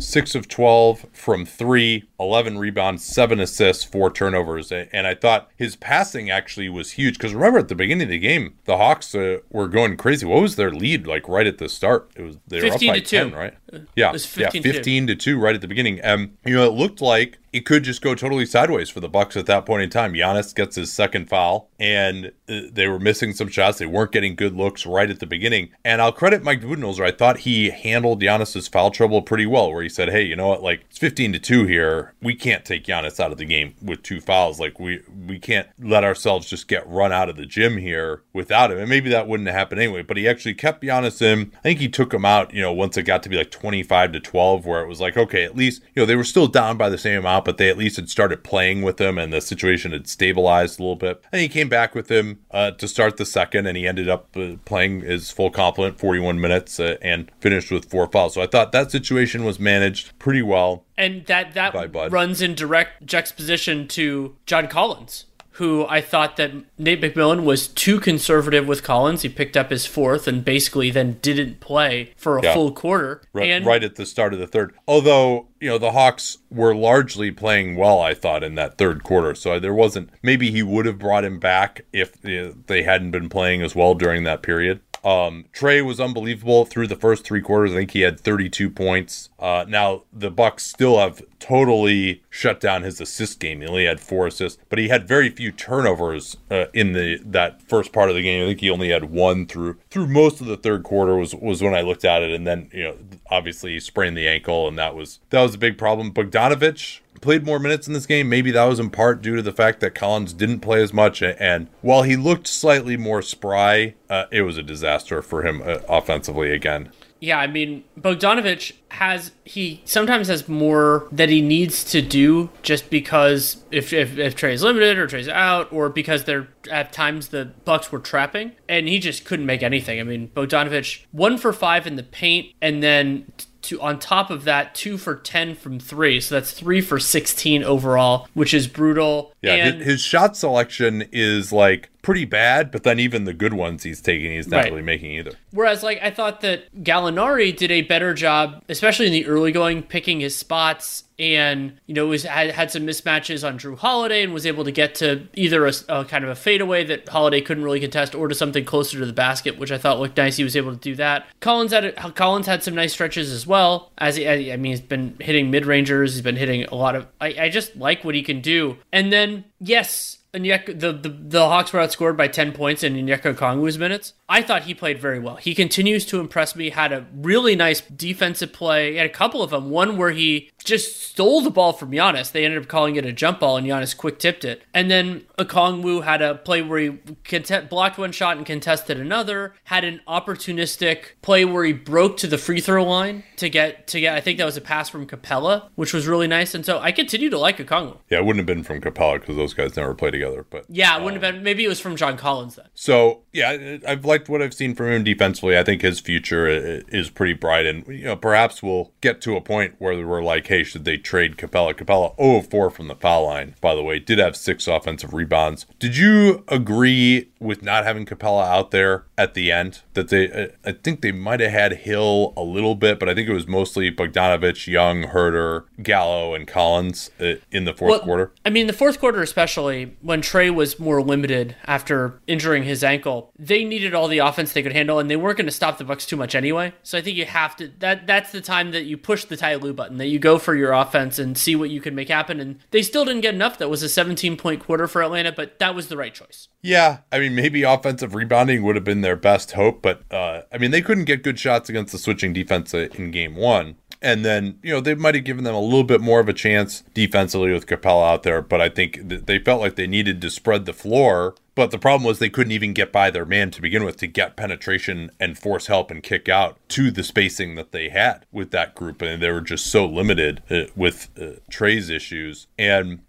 6 of 12 from 3, 11 rebounds, 7 assists, 4 turnovers. And I thought his passing actually was huge because remember at the beginning of the game, the Hawks uh, were going crazy. What was their lead like right at the start? It was they were up by 10, right? Yeah. 15 yeah, 15 to 2 right at the beginning. Um you know, it looked like it could just go totally sideways for the Bucks at that point in time. Giannis gets his second foul, and uh, they were missing some shots. They weren't getting good looks right at the beginning. And I'll credit Mike Budenholzer. I thought he handled Giannis's foul trouble pretty well, where he said, "Hey, you know what? Like it's 15 to two here. We can't take Giannis out of the game with two fouls. Like we we can't let ourselves just get run out of the gym here without him. And maybe that wouldn't happen anyway. But he actually kept Giannis in. I think he took him out. You know, once it got to be like 25 to 12, where it was like, okay, at least you know they were still down by the same amount, but they at least had started playing with him and the situation had stabilized a little bit. And he came back with him uh, to start the second, and he ended up uh, playing his full complement, 41 minutes, uh, and finished with four fouls. So I thought that situation was managed pretty well. And that that runs in direct juxtaposition to John Collins who I thought that Nate McMillan was too conservative with Collins. He picked up his fourth and basically then didn't play for a yeah. full quarter. Right, and, right at the start of the third. Although, you know, the Hawks were largely playing well, I thought, in that third quarter. So there wasn't, maybe he would have brought him back if they hadn't been playing as well during that period. Um, Trae was unbelievable through the first three quarters. I think he had 32 points. Uh, now the Bucks still have totally shut down his assist game. He only had four assists, but he had very few turnovers uh, in the that first part of the game. I think he only had one through through most of the third quarter was was when I looked at it, and then you know obviously he sprained the ankle, and that was that was a big problem. Bogdanovich played more minutes in this game. Maybe that was in part due to the fact that Collins didn't play as much. And while he looked slightly more spry, uh, it was a disaster for him uh, offensively again. Yeah, I mean, Bogdanovich has he sometimes has more that he needs to do just because if if, if Trae's limited or Trae's out or because they're at times the Bucks were trapping and he just couldn't make anything. I mean, Bogdanovich one for five in the paint and then to on top of that, two for ten from three. So that's three for sixteen overall, which is brutal. Yeah, and, his shot selection is like pretty bad, but then even the good ones he's taking, he's not right. really making either. Whereas, like, I thought that Gallinari did a better job, especially in the early going, picking his spots and you know was had, had some mismatches on Jrue Holiday and was able to get to either a, a, kind of a fadeaway that Holiday couldn't really contest or to something closer to the basket, which I thought looked nice. He was able to do that. Collins had a, Collins had some nice stretches as well. As he, I mean, he's been hitting mid rangers. He's been hitting a lot of. I, I just like what he can do. And then yes, Onyeka, the, the the Hawks were outscored by 10 points in Onyeka Okongwu's minutes. I thought he played very well. He continues to impress me. Had a really nice defensive play. He had a couple of them. One where he just stole the ball from Giannis. They ended up calling it a jump ball, and Giannis quick tipped it. And then Okongwu had a play where he contest, blocked one shot and contested another. Had an opportunistic play where he broke to the free throw line to get to get. I think that was a pass from Capela, which was really nice. And so I continue to like Okongwu. Yeah, it wouldn't have been from Capela because those guys never played together. But yeah, it wouldn't um, have been. Maybe it was from John Collins then. So yeah, I've liked what I've seen from him defensively. I think his future is pretty bright, and you know perhaps we'll get to a point where we're like, hey, should they trade Capela? Capela 0 4 from the foul line. By the way, did have six offensive rebounds. Did you agree with not having Capela out there at the end? That they, I think they might have had Hill a little bit, but I think it was mostly Bogdanovich, Young, Huerter, Gallo, and Collins uh, in the fourth well, quarter. I mean, the fourth quarter especially when Trae was more limited after injuring his ankle, they needed all the offense they could handle, and they weren't going to stop the Bucks too much anyway. So I think you have to that that's the time that you push the Ty Lue button, that you go for your offense and see what you can make happen. And they still didn't get enough. That was a 17 point quarter for Atlanta, but that was the right choice. Yeah, I mean maybe offensive rebounding would have been their best hope, but uh, I mean they couldn't get good shots against the switching defense in game one. And then, you know, they might have given them a little bit more of a chance defensively with Capela out there, but I think they felt like they needed to spread the floor. But the problem was they couldn't even get by their man to begin with to get penetration and force help and kick out to the spacing that they had with that group. And they were just so limited uh, with uh, Trae's issues. And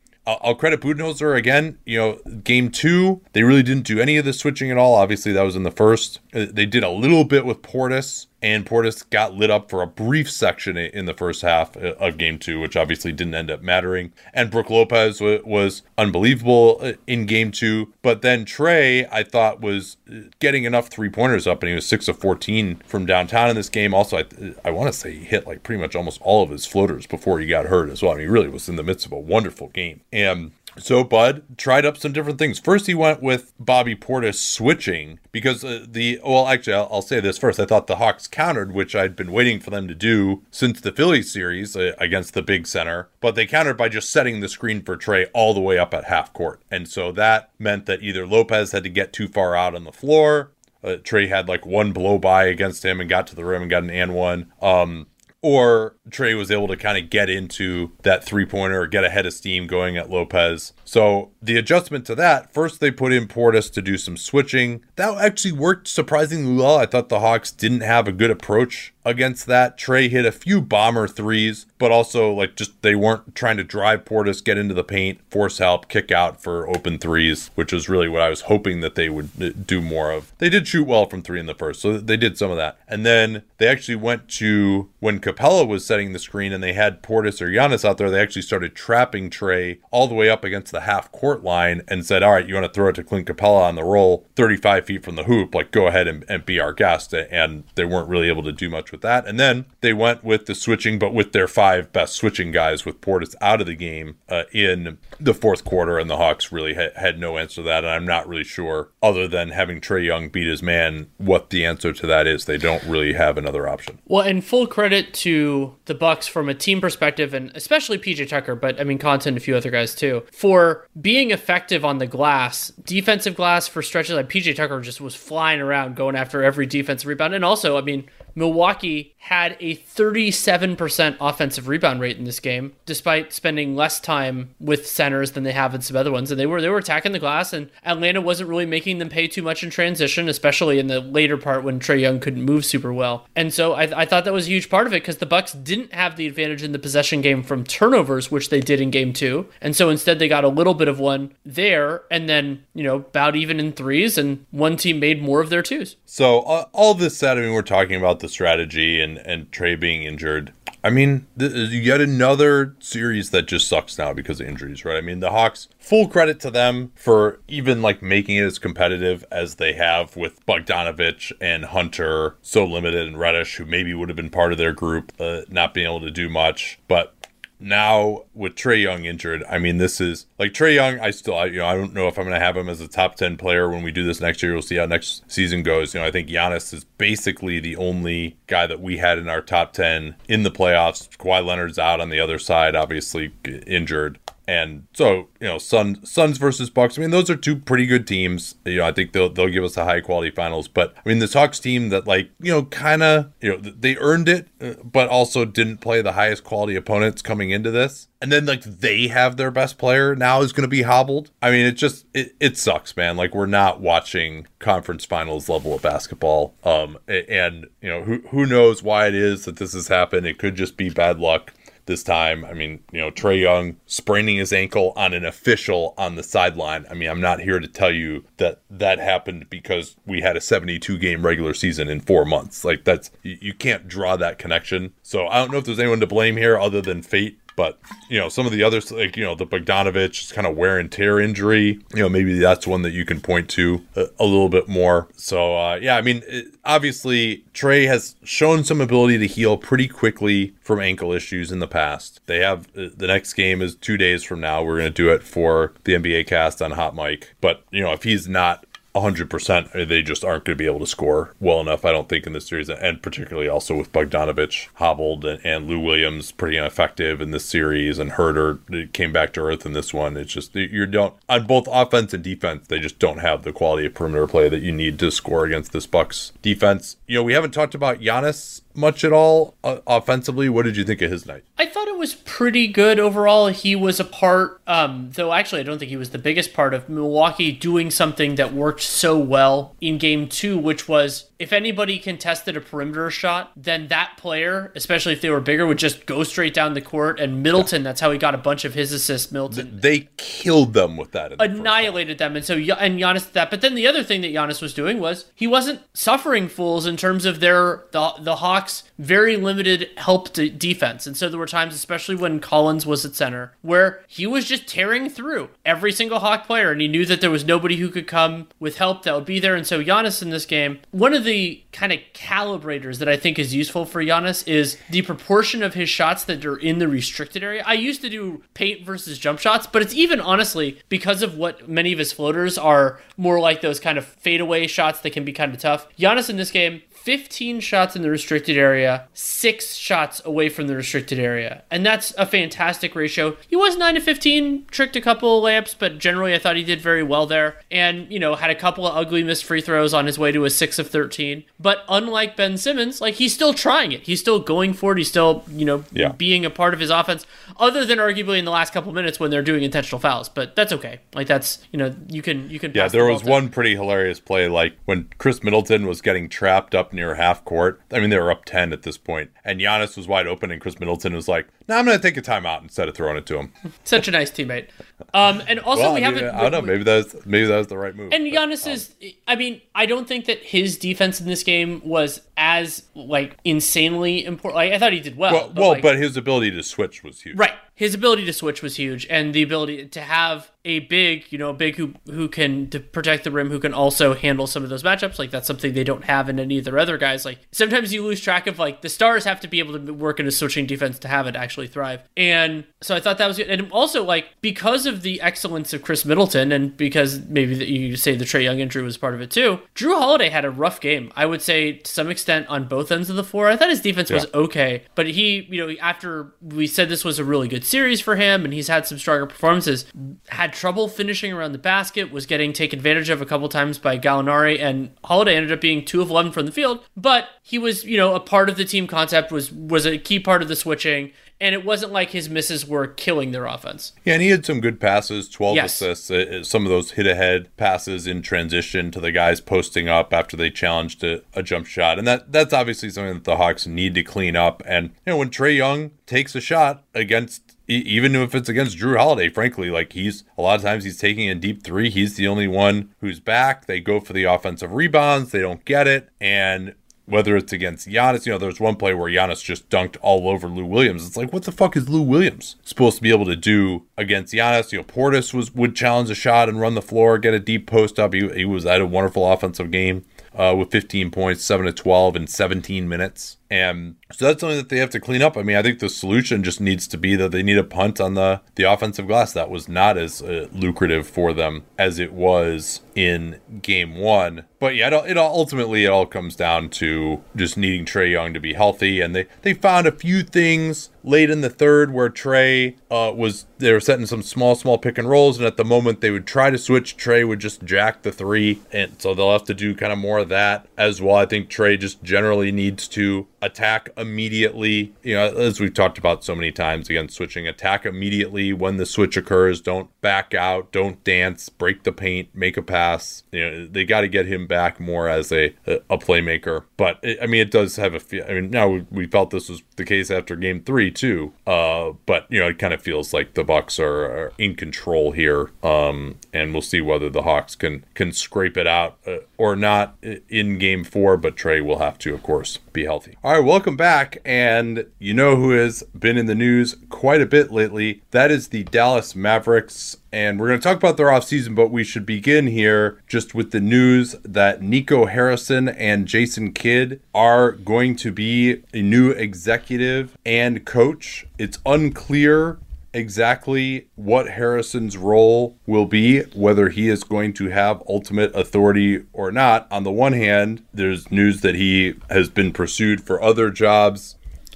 I'll credit Budenholzer again. You know, game two, they really didn't do any of the switching at all. Obviously, that was in the first. Uh, they did a little bit with Portis and Portis got lit up for a brief section in the first half uh, of game two, which obviously didn't end up mattering. And Brook Lopez was unbelievable uh, in game two. But then Trae, I thought, was uh, getting enough three pointers up, and he was six of 14 from downtown in this game. Also, I, I want to say he hit like pretty much almost all of his floaters before he got hurt as well. I mean, he really was in the midst of a wonderful game. And so Bud tried up some different things. First, he went with Bobby Portis switching because uh, the well, actually, I'll, I'll, say this first. I thought the Hawks countered, which I'd been waiting for them to do since the Phillies series uh, against the big center, but they countered by just setting the screen for Trae all the way up at half court, and so that meant that either Lopez had to get too far out on the floor. Uh, Trae had like one blow by against him and got to the rim and got an and one. Um, or Trae was able to kind of get into that three pointer get ahead of steam going at Lopez. So the adjustment to that, first they put in Portis to do some switching. That actually worked surprisingly well. I thought the Hawks didn't have a good approach against that. Trae hit a few bomber threes, but also like just they weren't trying to drive Portis, get into the paint, force help, kick out for open threes, which was really what I was hoping that they would uh, do more of. They did shoot well from three in the first, so they did some of that. And then they actually went to when Capela was setting the screen and they had Portis or Giannis out there, they actually started trapping Trae all the way up against the half court line and said, All right, you want to throw it to Clint Capela on the roll 35 feet from the hoop, like go ahead and, and be our guest. And they weren't really able to do much with that. And then they went with the switching, but with their five best switching guys, with Portis out of the game uh, in the fourth quarter. And the Hawks really ha- had no answer to that. And I'm not really sure, other than having Trae Young beat his man, what the answer to that is. They don't really have another option. Well, and full credit to the Bucks from a team perspective, and especially PJ Tucker, but I mean, Connaughton, a few other guys too, for being effective on the glass, defensive glass for stretches like PJ Tucker just was flying around going after every defensive rebound. And also, I mean, Milwaukee Rocky had a 37% offensive rebound rate in this game, despite spending less time with centers than they have in some other ones. And they were they were attacking the glass, and Atlanta wasn't really making them pay too much in transition, especially in the later part when Trae Young couldn't move super well. And so I, I thought that was a huge part of it because the Bucks didn't have the advantage in the possession game from turnovers, which they did in game two. And so instead they got a little bit of one there, and then you know about even in threes, and one team made more of their twos. So uh, all this said, I mean, we're talking about the strategy and and Trae being injured. I mean, yet another series that just sucks now because of injuries, right? I mean, the Hawks, full credit to them for even like making it as competitive as they have with Bogdanovich and Hunter, so limited, and Reddish, who maybe would have been part of their group, uh, not being able to do much. But now with Trae Young injured, I mean, this is like Trae Young. I still, I, you know, I don't know if I'm going to have him as a top ten player when we do this next year. We'll see how next season goes. You know, I think Giannis is basically the only guy that we had in our top ten in the playoffs. Kawhi Leonard's out on the other side, obviously injured. And so, you know, Sun, Suns versus Bucks. I mean, those are two pretty good teams. You know, I think they'll they'll give us a high quality finals. But I mean, the Hawks team that like you know kind of you know they earned it, uh, but also didn't play the highest quality opponents coming into this. And then like they have their best player now is going to be hobbled. I mean, it just it, it sucks, man. Like we're not watching conference finals level of basketball. Um, and you know who who knows why it is that this has happened. It could just be bad luck this time. I mean, you know, Trae Young spraining his ankle on an official on the sideline. I mean, I'm not here to tell you that that happened because we had a 72 game regular season in four months. Like, that's, you, you can't draw that connection. So I don't know if there's anyone to blame here other than fate. But you know, some of the others, like you know, the Bogdanovich is kind of wear and tear injury. You know, maybe that's one that you can point to a, a little bit more. So uh, yeah, I mean, it, obviously Trae has shown some ability to heal pretty quickly from ankle issues in the past. They have uh, the next game is two days from now. We're going to do it for the NBA cast on Hot Mic. But you know, if he's not 100%. They just aren't going to be able to score well enough, I don't think, in this series. And particularly also with Bogdanovich hobbled and, and Lou Williams pretty ineffective in this series. And Huerter came back to earth in this one. It's just, you don't, on both offense and defense, they just don't have the quality of perimeter play that you need to score against this Bucks defense. You know, we haven't talked about Giannis much at all uh, offensively. What did you think of his night? I thought it was pretty good overall. He was a part, um, though actually I don't think he was the biggest part of Milwaukee doing something that worked so well in game two, which was if anybody contested a perimeter shot, then that player, especially if they were bigger, would just go straight down the court. And Middleton, that's how he got a bunch of his assists. Middleton They killed them with that. the annihilated them, and so and Giannis did that. But then the other thing that Giannis was doing was he wasn't suffering fools in terms of their the the Hawks' very limited help to defense. And so there were times, especially when Collins was at center, where he was just tearing through every single Hawk player, and he knew that there was nobody who could come with help that would be there. And so Giannis in this game, one of the kind of calibrators that I think is useful for Giannis is the proportion of his shots that are in the restricted area. I used to do paint versus jump shots, but it's even honestly because of what many of his floaters are more like those kind of fadeaway shots that can be kind of tough. Giannis in this game 15 shots in the restricted area, six shots away from the restricted area. And that's a fantastic ratio. He was 9 to 15, tricked a couple of layups, but generally I thought he did very well there. And, you know, had a couple of ugly missed free throws on his way to a 6 of 13. But unlike Ben Simmons, like he's still trying it. He's still going for it. He's still, you know, Yeah. being a part of his offense, other than arguably in the last couple minutes when they're doing intentional fouls. But that's okay. Like that's, you know, you can, you can Yeah, pass the there was one pretty hilarious play, like when Khris Middleton was getting trapped up near half court. I mean, they were up 10 at this point, and Giannis was wide open, and Khris Middleton was like, no, I'm going to take a timeout instead of throwing it to him. Such a nice teammate. Um, and also Well, we haven't. I don't know. Maybe that was, maybe that was the right move. And but, Giannis um, is, I mean, I don't think that his defense in this game was as like insanely important. Like I thought he did well. Well, well, like- but his ability to switch was huge. right, his ability to switch was huge, and the ability to have a big, you know, a big who who can to protect the rim, who can also handle some of those matchups. Like that's something they don't have in any of their other guys. Like sometimes you lose track of like the stars have to be able to work in a switching defense to have it actually thrive. And so I thought that was good. And also like because of the excellence of Khris Middleton, and because maybe that you say the Trae Young injury was part of it too. Jrue Holiday had a rough game. I would say to some extent on both ends of the floor. I thought his defense was okay, but he, you know, after we said this was a really good series for him, and he's had some stronger performances, had trouble finishing around the basket, was getting taken advantage of a couple times by Gallinari, and Holiday ended up being two of eleven from the field, but he was, you know, a part of the team concept, was was a key part of the switching. And it wasn't like his misses were killing their offense. Yeah, and he had some good passes, 12 Yes. assists, uh, uh, some of those hit ahead passes in transition to the guys posting up after they challenged a, a jump shot. And that that's obviously something that the Hawks need to clean up. And, you know, when Trae Young takes a shot against, even if it's against Jrue Holiday, frankly, like he's a lot of times he's taking a deep three. He's the only one who's back. They go for the offensive rebounds, they don't get it. And whether it's against Giannis, you know, there's one play where Giannis just dunked all over Lou Williams. It's like, what the fuck is Lou Williams supposed to be able to do against Giannis? You know, Portis was would challenge a shot and run the floor, get a deep post up. He, he was had a wonderful offensive game uh, with 15 points, 7 to 12 in 17 minutes. And so that's something that they have to clean up. I mean, I think the solution just needs to be that they need a punt on the, the offensive glass. That was not as uh, lucrative for them as it was in game one. But yeah, it, all- it all, ultimately it all comes down to just needing Trae Young to be healthy. And they, they found a few things late in the third where Trae uh, was they were setting some small, small pick and rolls, and at the moment they would try to switch, Trae would just jack the three, and so they'll have to do kind of more of that as well. I think Trae just generally needs to attack immediately. You know, as we've talked about so many times again, switching attack immediately when the switch occurs. Don't back out, don't dance, break the paint, make a pass. You know, they got to get him back more as a a playmaker. But it, I mean, it does have a feel. I mean, now we, we felt this was the case after game three too. Uh, but you know, it kind of feels like the Bucks are, are in control here. Um, and we'll see whether the Hawks can can scrape it out uh, or not in game four. But Trae will have to, of course, be healthy. All right, welcome back. And you know who has been in the news quite a bit lately? That is the Dallas Mavericks. And we're going to talk about their offseason, but we should begin here just with the news that Nico Harrison and Jason Kidd are going to be a new executive and coach. It's unclear exactly what Harrison's role will be, whether he is going to have ultimate authority or not. On the one hand, there's news that he has been pursued for other jobs.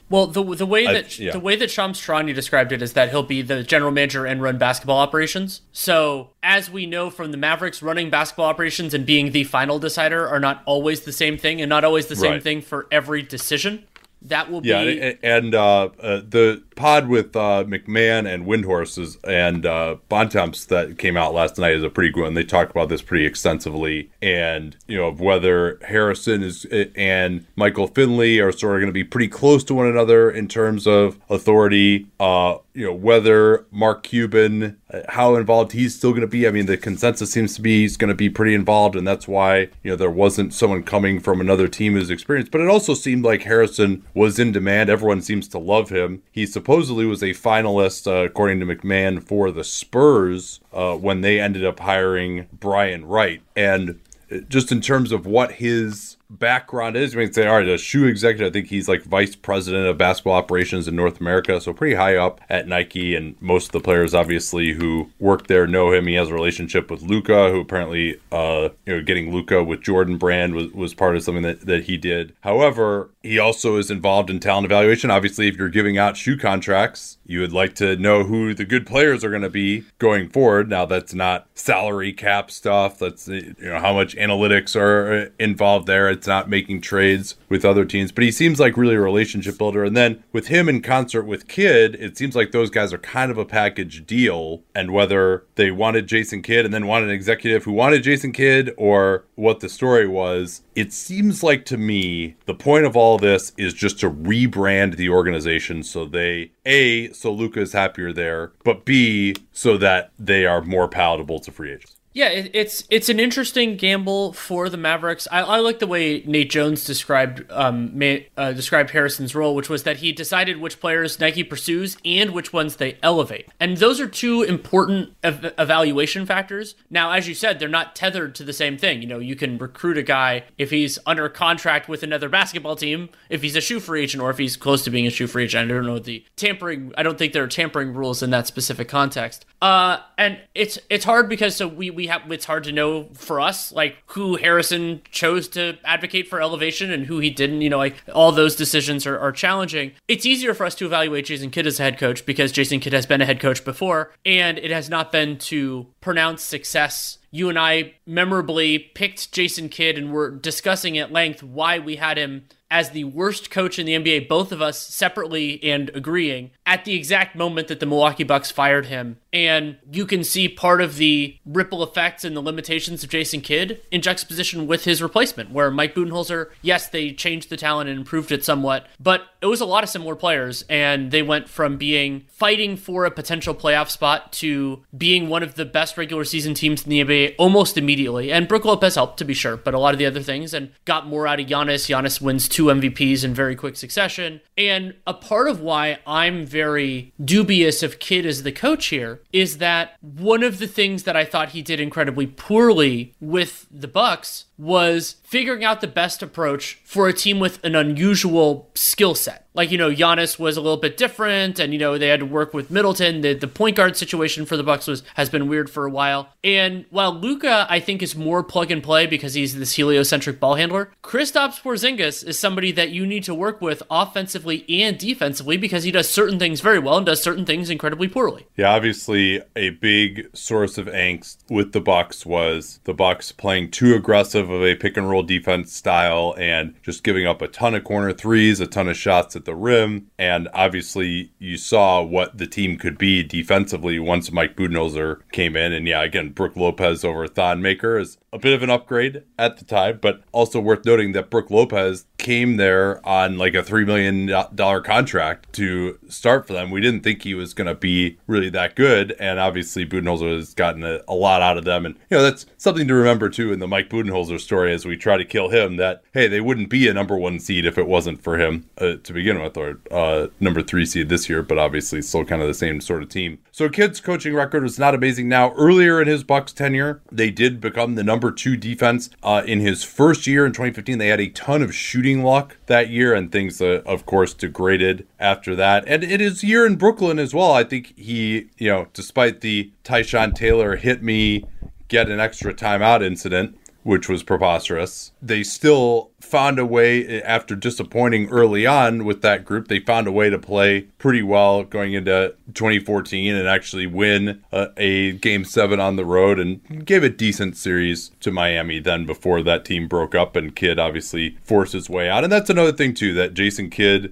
Well, the the way I- that yeah. the way that Shams Charania described it is that he'll be the general manager and run basketball operations. So, as we know from the Mavericks, running basketball operations and being the final decider are not always the same thing, and not always the same Right. thing for every decision. That will Yeah, be and, and uh, uh, the pod with uh, McMahon and Windhorst's and uh, Bontemps that came out last night is a pretty good one. They talk about this pretty extensively, and you know of whether Harrison is and Michael Finley are sort of going to be pretty close to one another in terms of authority. Uh, you know whether Mark Cuban, uh, how involved he's still going to be. I mean, the consensus seems to be he's going to be pretty involved, and that's why you know there wasn't someone coming from another team who's experienced. But it also seemed like Harrison was in demand. Everyone seems to love him. He supposedly was a finalist, uh, according to McMahon, for the Spurs uh, when they ended up hiring Brian Wright, and uh, just in terms of what his background is. We can say, all right, a shoe executive. I think he's like vice president of basketball operations in North America, so pretty high up at Nike. And most of the players, obviously, who work there know him. He has a relationship with Luka, who apparently, uh, you know, getting Luka with Jordan Brand was, was part of something that, that he did. However, he also is involved in talent evaluation. Obviously, if you're giving out shoe contracts, you would like to know who the good players are going to be going forward. Now, that's not salary cap stuff. That's you know how much analytics are involved there. It's not making trades with other teams, but he seems like really a relationship builder. And then with him in concert with Kidd, it seems like those guys are kind of a package deal. And whether they wanted Jason Kidd and then wanted an executive who wanted Jason Kidd or what the story was, it seems like to me the point of all this is just to rebrand the organization so they a so Luka is happier there, but B so that they are more palatable to free agents. Yeah, it, it's it's an interesting gamble for the Mavericks. I, I like the way Nate Jones described um, uh, described Harrison's role, which was that he decided which players Nike pursues and which ones they elevate, and those are two important ev- evaluation factors. Now, as you said, they're not tethered to the same thing. You know, you can recruit a guy if he's under contract with another basketball team, if he's a shoe free agent, or if he's close to being a shoe free agent. I don't know the tampering. I don't think there are tampering rules in that specific context. Uh, and it's it's hard because so we we we have it's hard to know for us like who Harrison chose to advocate for elevation and who he didn't. You know, like all those decisions are, are challenging. It's easier for us to evaluate Jason Kidd as a head coach because Jason Kidd has been a head coach before, and it has not been to pronounce success you and I memorably picked Jason Kidd and were discussing at length why we had him as the worst coach in the NBA, both of us separately and agreeing, at the exact moment that the Milwaukee Bucks fired him. And you can see part of the ripple effects and the limitations of Jason Kidd in juxtaposition with his replacement, where Mike Budenholzer, yes, they changed the talent and improved it somewhat, but it was a lot of similar players, and they went from being fighting for a potential playoff spot to being one of the best regular season teams in the NBA almost immediately. And Brook Lopez helped, to be sure, but a lot of the other things, and got more out of Giannis. Giannis wins two MVPs in very quick succession. And a part of why I'm very dubious of Kidd as the coach here is that one of the things that I thought he did incredibly poorly with the Bucks was figuring out the best approach for a team with an unusual skill set. Like, you know, Giannis was a little bit different and, you know, they had to work with Middleton. The, the point guard situation for the Bucks was has been weird for a while. And while Luka I think, is more plug and play because he's this heliocentric ball handler, Kristaps Porzingis is somebody that you need to work with offensively and defensively because he does certain things very well and does certain things incredibly poorly. Yeah, obviously a big source of angst with the Bucks was the Bucks playing too aggressive of a pick and roll defense style and just giving up a ton of corner threes, a ton of shots at the rim. And obviously, you saw what the team could be defensively once Mike Budenholzer came in. And yeah, again, Brook Lopez over Thon Maker is a bit of an upgrade at the time, but also worth noting that Brook Lopez came there on like a $3 million contract to start for them. We didn't think he was going to be really that good. And obviously, Budenholzer has gotten a, a, lot out of them. And, you know, that's something to remember too in the Mike Budenholzer story as we try to kill him that, hey, they wouldn't be a number one seed if it wasn't for him uh, to begin with, or uh, number three seed this year, but obviously still kind of the same sort of team. So, Kidd's coaching record was not amazing. Now, earlier in his Bucks tenure, they did become the number number two defense. Uh, in his first year in 2015, they had a ton of shooting luck that year, and things, uh, of course, degraded after that. And it is year in Brooklyn as well. I think he, you know, despite the Tyshawn Taylor hit me, get an extra timeout incident, which was preposterous. They still found a way, after disappointing early on with that group, they found a way to play pretty well going into 2014 and actually win a, a game seven on the road and gave a decent series to Miami then before that team broke up and Kidd obviously forced his way out. And that's another thing, too, that Jason Kidd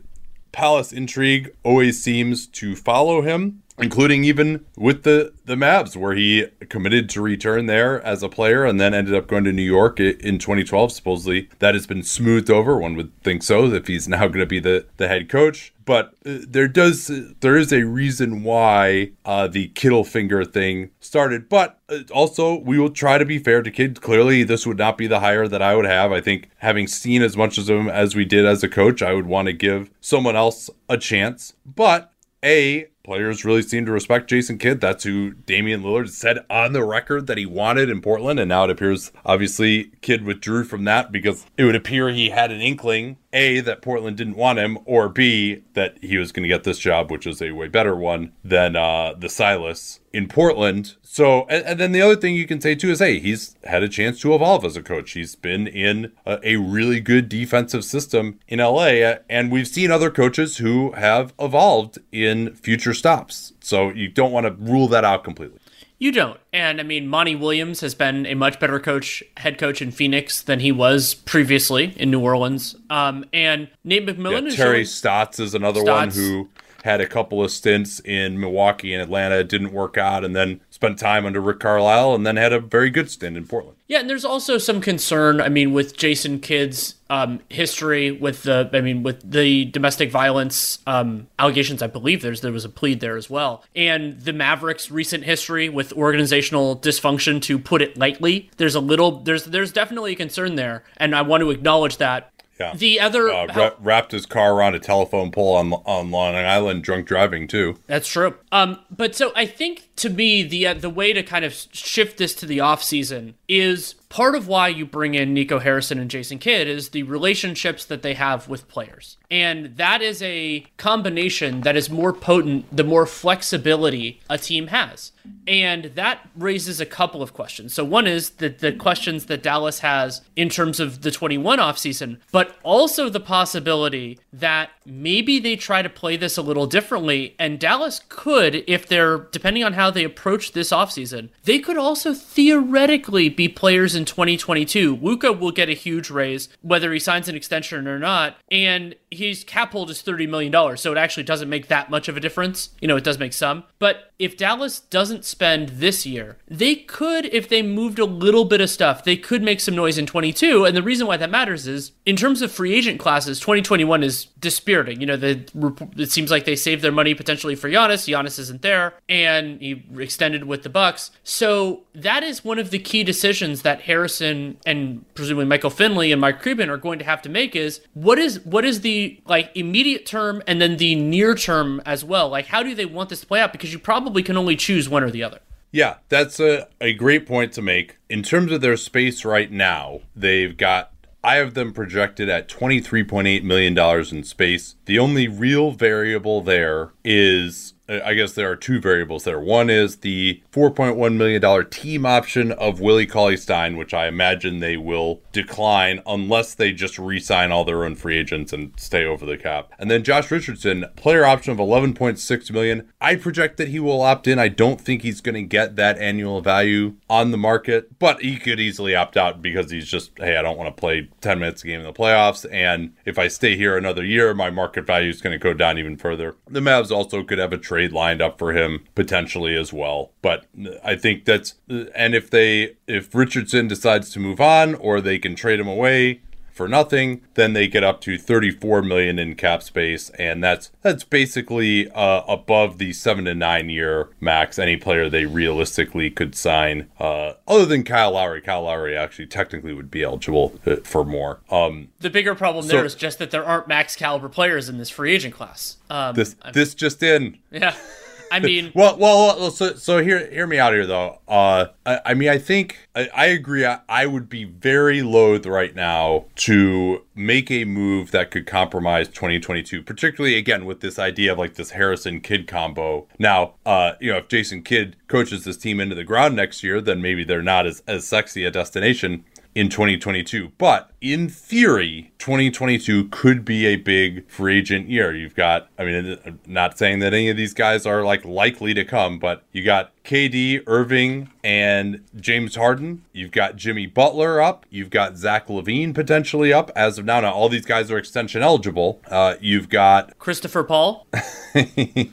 Palace intrigue always seems to follow him including even with the the Mavs, where he committed to return there as a player and then ended up going to New York in 2012. Supposedly that has been smoothed over. One would think so if he's now going to be the the head coach. But uh, there does there is a reason why uh, the Kittle finger thing started. But uh, also we will try to be fair to Kidd. Clearly, this would not be the hire that I would have. I think having seen as much of him as we did as a coach, I would want to give someone else a chance. But a players really seem to respect Jason Kidd. That's who Damian Lillard said on the record that he wanted in Portland. And now it appears, obviously, Kidd withdrew from that because it would appear he had an inkling A, that Portland didn't want him, or B, that he was going to get this job, which is a way better one than uh, the Silas in Portland. So, and, and, then the other thing you can say too is, hey, he's had a chance to evolve as a coach. He's been in a, a, really good defensive system in LA, and we've seen other coaches who have evolved in future stops. So you don't want to rule that out completely. You don't. And I mean, Monty Williams has been a much better coach, head coach in Phoenix than he was previously in New Orleans. Um, and Nate McMillan yeah, Terry Stotts is another Stotts. one who had a couple of stints in Milwaukee and Atlanta. It didn't work out, and then spent time under Rick Carlisle, and then had a very good stint in Portland. Yeah, and there's also some concern. I mean, with Jason Kidd's um, history with the, I mean, with the domestic violence um, allegations. I believe there's there was a plead there as well, and the Mavericks' recent history with organizational dysfunction. To put it lightly, there's a little, there's there's definitely a concern there, and I want to acknowledge that. Yeah. The other uh, how, wrapped his car around a telephone pole on on Long Island, drunk driving too. That's true. Um, but so I think to me the uh, the way to kind of shift this to the off season is part of why you bring in Nico Harrison and Jason Kidd is the relationships that they have with players. And that is a combination that is more potent the more flexibility a team has. And that raises a couple of questions. So one is the, the questions that Dallas has in terms of the 21 offseason, but also the possibility that maybe they try to play this a little differently. And Dallas could, if they're depending on how they approach this offseason, they could also theoretically be players in 2022. Luka will get a huge raise, whether he signs an extension or not. And his cap hold is $30 million. So it actually doesn't make that much of a difference. You know, it does make some. But if Dallas doesn't spend this year, they could, if they moved a little bit of stuff, they could make some noise in 22. And the reason why that matters is in terms of free agent classes, 2021 is dispiriting. You know, the, it seems like they saved their money potentially for Giannis. Giannis isn't there, and he extended with the Bucks. So that is one of the key decisions that Harrison and presumably Michael Finley and Mike Creedman are going to have to make is what is what is the like immediate term and then the near term as well. Like how do they want this to play out? Because you probably can only choose one or the other. Yeah, that's a, a great point to make. In terms of their space right now, they've got I have them projected at $23.8 million in space. The only real variable there is Uh, I guess there are two variables there. One is the $4.1 million team option of Willie Cauley Stein, which I imagine they will decline unless they just re sign all their own free agents and stay over the cap. And then Josh Richardson, player option of 11.6 million. I project that he will opt in. I don't think he's going to get that annual value on the market, but he could easily opt out because he's just, hey, I don't want to play 10 minutes a game in the playoffs. And if I stay here another year, my market value is going to go down even further. The Mavs also could have a trade lined up for him potentially as well. But I think that's and if they if Richardson decides to move on or they can trade him away for nothing, then they get up to 34 million in cap space, and that's that's basically uh, above the seven to nine year max any player they realistically could sign. Uh, other than Kyle Lowry, Kyle Lowry actually technically would be eligible uh, for more. Um, the bigger problem so, there is just that there aren't max caliber players in this free agent class. Um, this this just in. Yeah. I mean, well, well, so so hear hear me out here though. Uh, I, I mean, I think I, I agree. I, I, would be very loath right now to make a move that could compromise 2022, particularly again with this idea of like this Harrison Kidd combo. Now, uh, you know, if Jason Kidd coaches this team into the ground next year, then maybe they're not as as sexy a destination in 2022. But in theory, 2022 could be a big free agent year. You've got, I mean, I'm not saying that any of these guys are like likely to come, but you got KD, Irving, and James Harden. You've got Jimmy Butler up. You've got Zach LaVine potentially up. As of now, now all these guys are extension eligible. Uh, you've got Christopher Paul.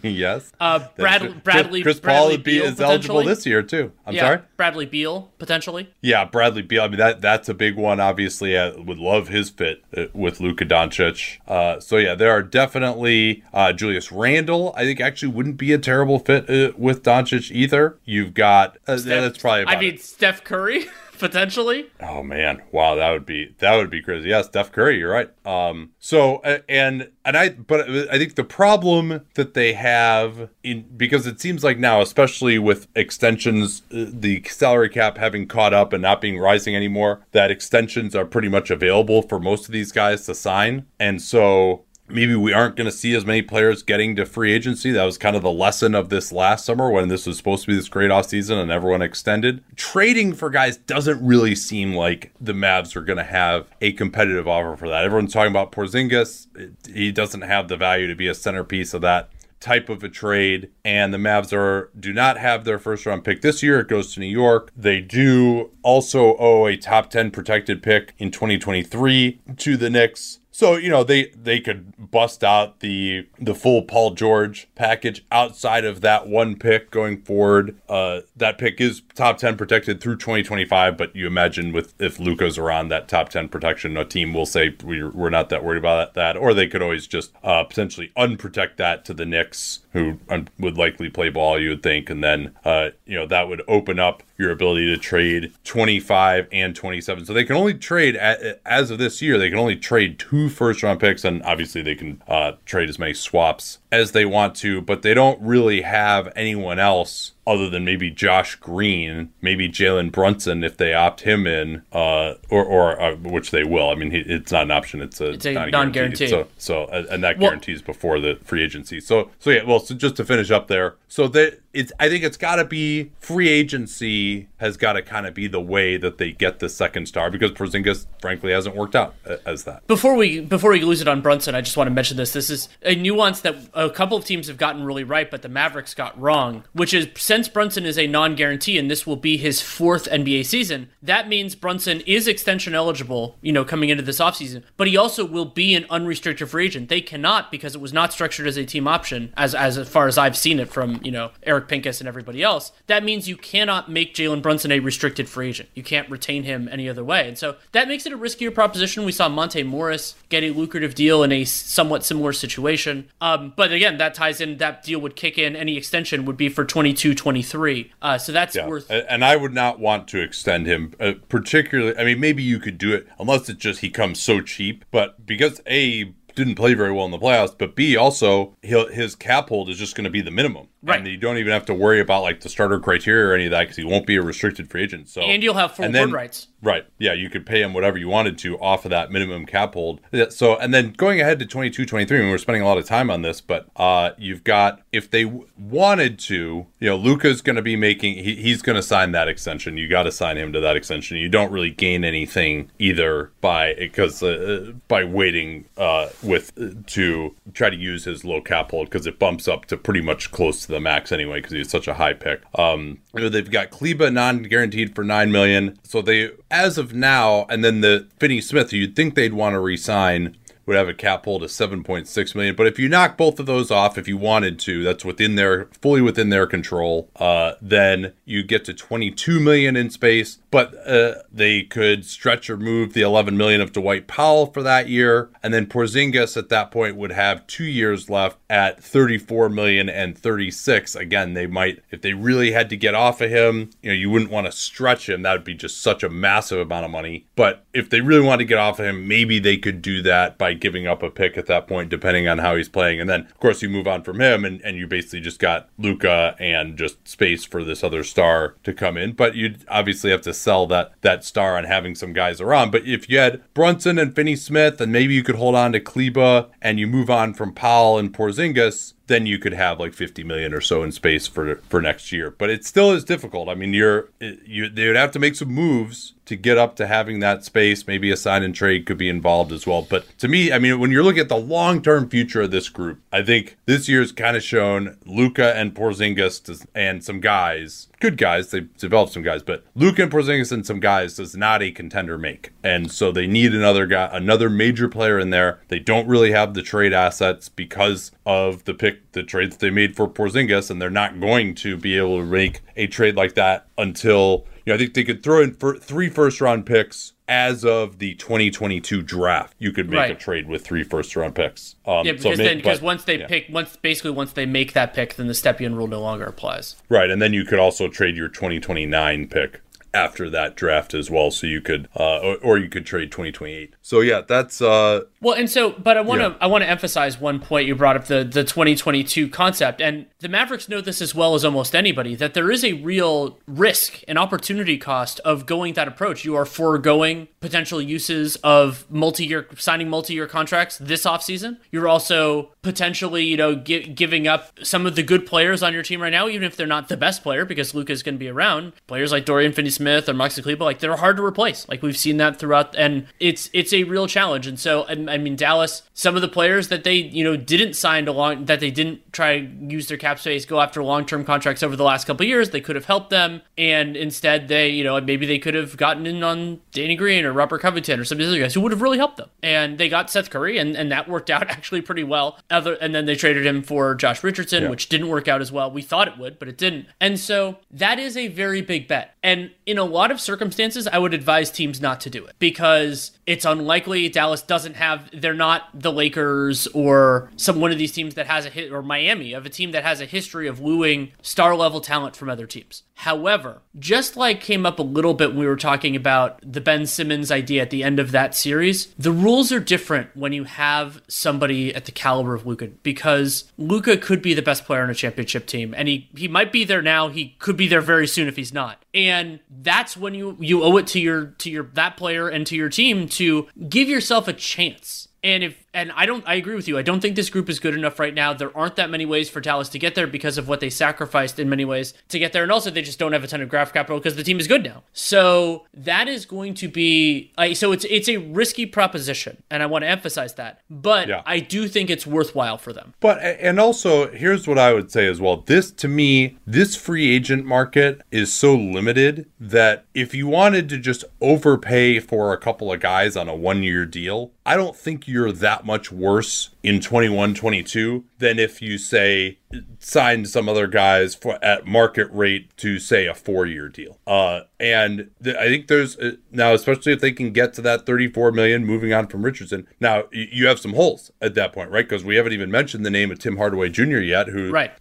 yes. Uh, Brad, Bradley. Chris Bradley Paul would be Beal, is eligible this year too. I'm yeah, sorry. Bradley Beal potentially. Yeah, Bradley Beal. I mean that that's a big one. Obviously, I would love his fit uh, with Luka Doncic. Uh, so yeah, there are definitely uh, Julius Randle. I think actually wouldn't be a terrible fit uh, with Doncic either. You've got uh, that's probably. I mean, it. Steph Curry potentially. Oh man, wow, that would be that would be crazy. Yes, Steph Curry, you're right. Um, so and and I, but I think the problem that they have in because it seems like now, especially with extensions, uh, the salary cap having caught up and not being rising anymore, that extensions are pretty much available for most of these guys to sign, and so maybe we aren't going to see as many players getting to free agency. That was kind of the lesson of this last summer when this was supposed to be this great offseason and everyone extended. Trading for guys doesn't really seem like the Mavs are going to have a competitive offer for that. Everyone's talking about Porzingis. He doesn't have the value to be a centerpiece of that type of a trade and the Mavs are do not have their first round pick this year it goes to New York they do also owe a top 10 protected pick in 2023 to the Knicks so you know they they could bust out the the full Paul George package outside of that one pick going forward. Uh, that pick is top ten protected through 2025, but you imagine with if Luka's around that top 10 protection, a team will say we're, we're not that worried about that, or they could always just uh, potentially unprotect that to the Knicks, who un- would likely play ball, you would think, and then uh, you know that would open up your ability to trade 25 and 27. So they can only trade as of this year. They can only trade two first round picks, and obviously they can uh, trade as many swaps as they want to, but they don't really have anyone else other than maybe Josh Green, maybe Jalen Brunson if they opt him in, uh, or or uh, which they will. I mean, he, it's not an option; it's a, It's a non-guaranteed. So so and that Well- guarantees before the free agency. So so yeah. Well, so just to finish up there, so that it's I think it's got to be free agency has got to kind of be the way that they get the second star because Porzingis frankly hasn't worked out uh, as that. Before we before we lose it on Brunson, I just want to mention this. This is a nuance that a couple of teams have gotten really right, but the Mavericks got wrong. Which is since Brunson is a non-guarantee and this will be his fourth NBA season, that means Brunson is extension eligible. You know, coming into this offseason, but he also will be an unrestricted free agent. They cannot because it was not structured as a team option, as as far as I've seen it from you know Eric Pincus and everybody else. That means you cannot make Jalen Brunson a restricted free agent. You can't retain him any other way, and so that makes it a riskier proposition. We saw Monte Morris get a lucrative deal in a somewhat similar situation. Um, but again, that ties in. That deal would kick in. Any extension would be for 22-23. Uh, so that's Yeah. worth. And I would not want to extend him, uh, particularly. I mean, maybe you could do it unless it's just he comes so cheap. But because A didn't play very well in the playoffs, but B also he'll, his cap hold is just going to be the minimum, Right. And you don't even have to worry about like the starter criteria or any of that because he won't be a restricted free agent. So And you'll have full and then- rights. Right. Yeah, you could pay him whatever you wanted to off of that minimum cap hold. So, and then going ahead to 22, 23, and we're spending a lot of time on this, but uh, you've got, if they w- wanted to, you know, Luka's going to be making, he, he's going to sign that extension. You got to sign him to that extension. You don't really gain anything either by, because, uh, by waiting uh, with, to try to use his low cap hold because it bumps up to pretty much close to the max anyway because he's such a high pick. Um, you know, they've got Kleber non-guaranteed for nine million. So they, as of now, and then the Finney Smith, you'd think they'd want to re-sign, would have a cap hold of 7.6 million. But if you knock both of those off, if you wanted to, that's within their fully within their control. Uh, then you get to 22 million in space. But uh, they could stretch or move the 11 million of Dwight Powell for that year, and then Porzingis at that point would have two years left at 34 million and 36. Again, they might if they really had to get off of him. You know, you wouldn't want to stretch him. That would be just such a massive amount of money. But if they really wanted to get off of him, maybe they could do that by giving up a pick at that point, depending on how he's playing. And then, of course, you move on from him, and, and you basically just got Luka and just space for this other star to come in. But you'd obviously have to sell that that star on having some guys around. But if you had Brunson and Finney Smith, and maybe you could hold on to Kleber and you move on from Powell and Porzingis, then you could have like 50 million or so in space for for next year. But it still is difficult. I mean, you're you they would have to make some moves to get up to having that space. Maybe a sign and trade could be involved as well. But to me, I mean, when you're looking at the long term future of this group, I think this year's kind of shown luka and Porzingis and some guys, good guys. They've developed some guys, but Luka and Porzingis and some guys does not a contender make, and so they need another guy, another major player in there. They don't really have the trade assets because of the pick, the trades they made for Porzingis, and they're not going to be able to make a trade like that until you know, I think they could throw in three first round picks as of the 2022 draft. You could make right. a trade with three first round picks. Um, yeah, because so then because once they yeah. pick, once basically once they make that pick, then the Stepien rule no longer applies. Right, and then you could also trade your 2029 pick after that draft as well. So you could, uh, or, or, you could trade 2028. So yeah, that's uh, well, and so, but I want to, yeah. I want to emphasize one point you brought up the the 2022 concept, and the Mavericks know this as well as almost anybody that there is a real risk and opportunity cost of going that approach. You are foregoing potential uses of multi-year signing multi-year contracts this offseason. You're also potentially, you know, gi- giving up some of the good players on your team right now, even if they're not the best player, because Luka is going to be around. Players like Dorian Finney-Smith or Maxi Kleber, like they're hard to replace. Like we've seen that throughout, and it's it's a real challenge. And so, I, I mean, Dallas, some of the players that they you know didn't sign to long that they didn't try to use their cap space, go after long-term contracts over the last couple years, they could have helped them, and instead they, you know, maybe they could have gotten in on Danny Green or Robert Covington or some of these other guys who would have really helped them. And they got Seth Curry, and, and that worked out actually pretty well. Other and then they traded him for Josh Richardson, yeah. which didn't work out as well. We thought it would, but it didn't. And so that is a very big bet. And in a lot of circumstances, I would advise teams not to do it because it's unlikely Dallas doesn't have. They're not the Lakers or some one of these teams that has a hit or Miami of a team that has a history of wooing star level talent from other teams. However, just like came up a little bit when we were talking about the Ben Simmons idea at the end of that series, the rules are different when you have somebody at the caliber of Luka because Luka could be the best player on a championship team and he he might be there now, he could be there very soon if he's not. And that's when you you owe it to your to your that player and to your team to give yourself a chance. And if and I don't I agree with you. I don't think this group is good enough right now. There aren't that many ways for Dallas to get there because of what they sacrificed in many ways to get there and also they just don't have a ton of draft capital because the team is good now. So that is going to be uh, so it's it's a risky proposition and I want to emphasize that. But yeah. I do think it's worthwhile for them. But and also here's what I would say as well. This to me this free agent market is so limited that if you wanted to just overpay for a couple of guys on a one year deal, I don't think you're that much worse in 21 22 than if you say signed some other guys for at market rate to say a four year deal. Uh, and th- I think there's uh, now, especially if they can get to that 34 million moving on from Richardson. Now y- you have some holes at that point, right? Because we haven't even mentioned the name of Tim Hardaway Jr. yet, who right.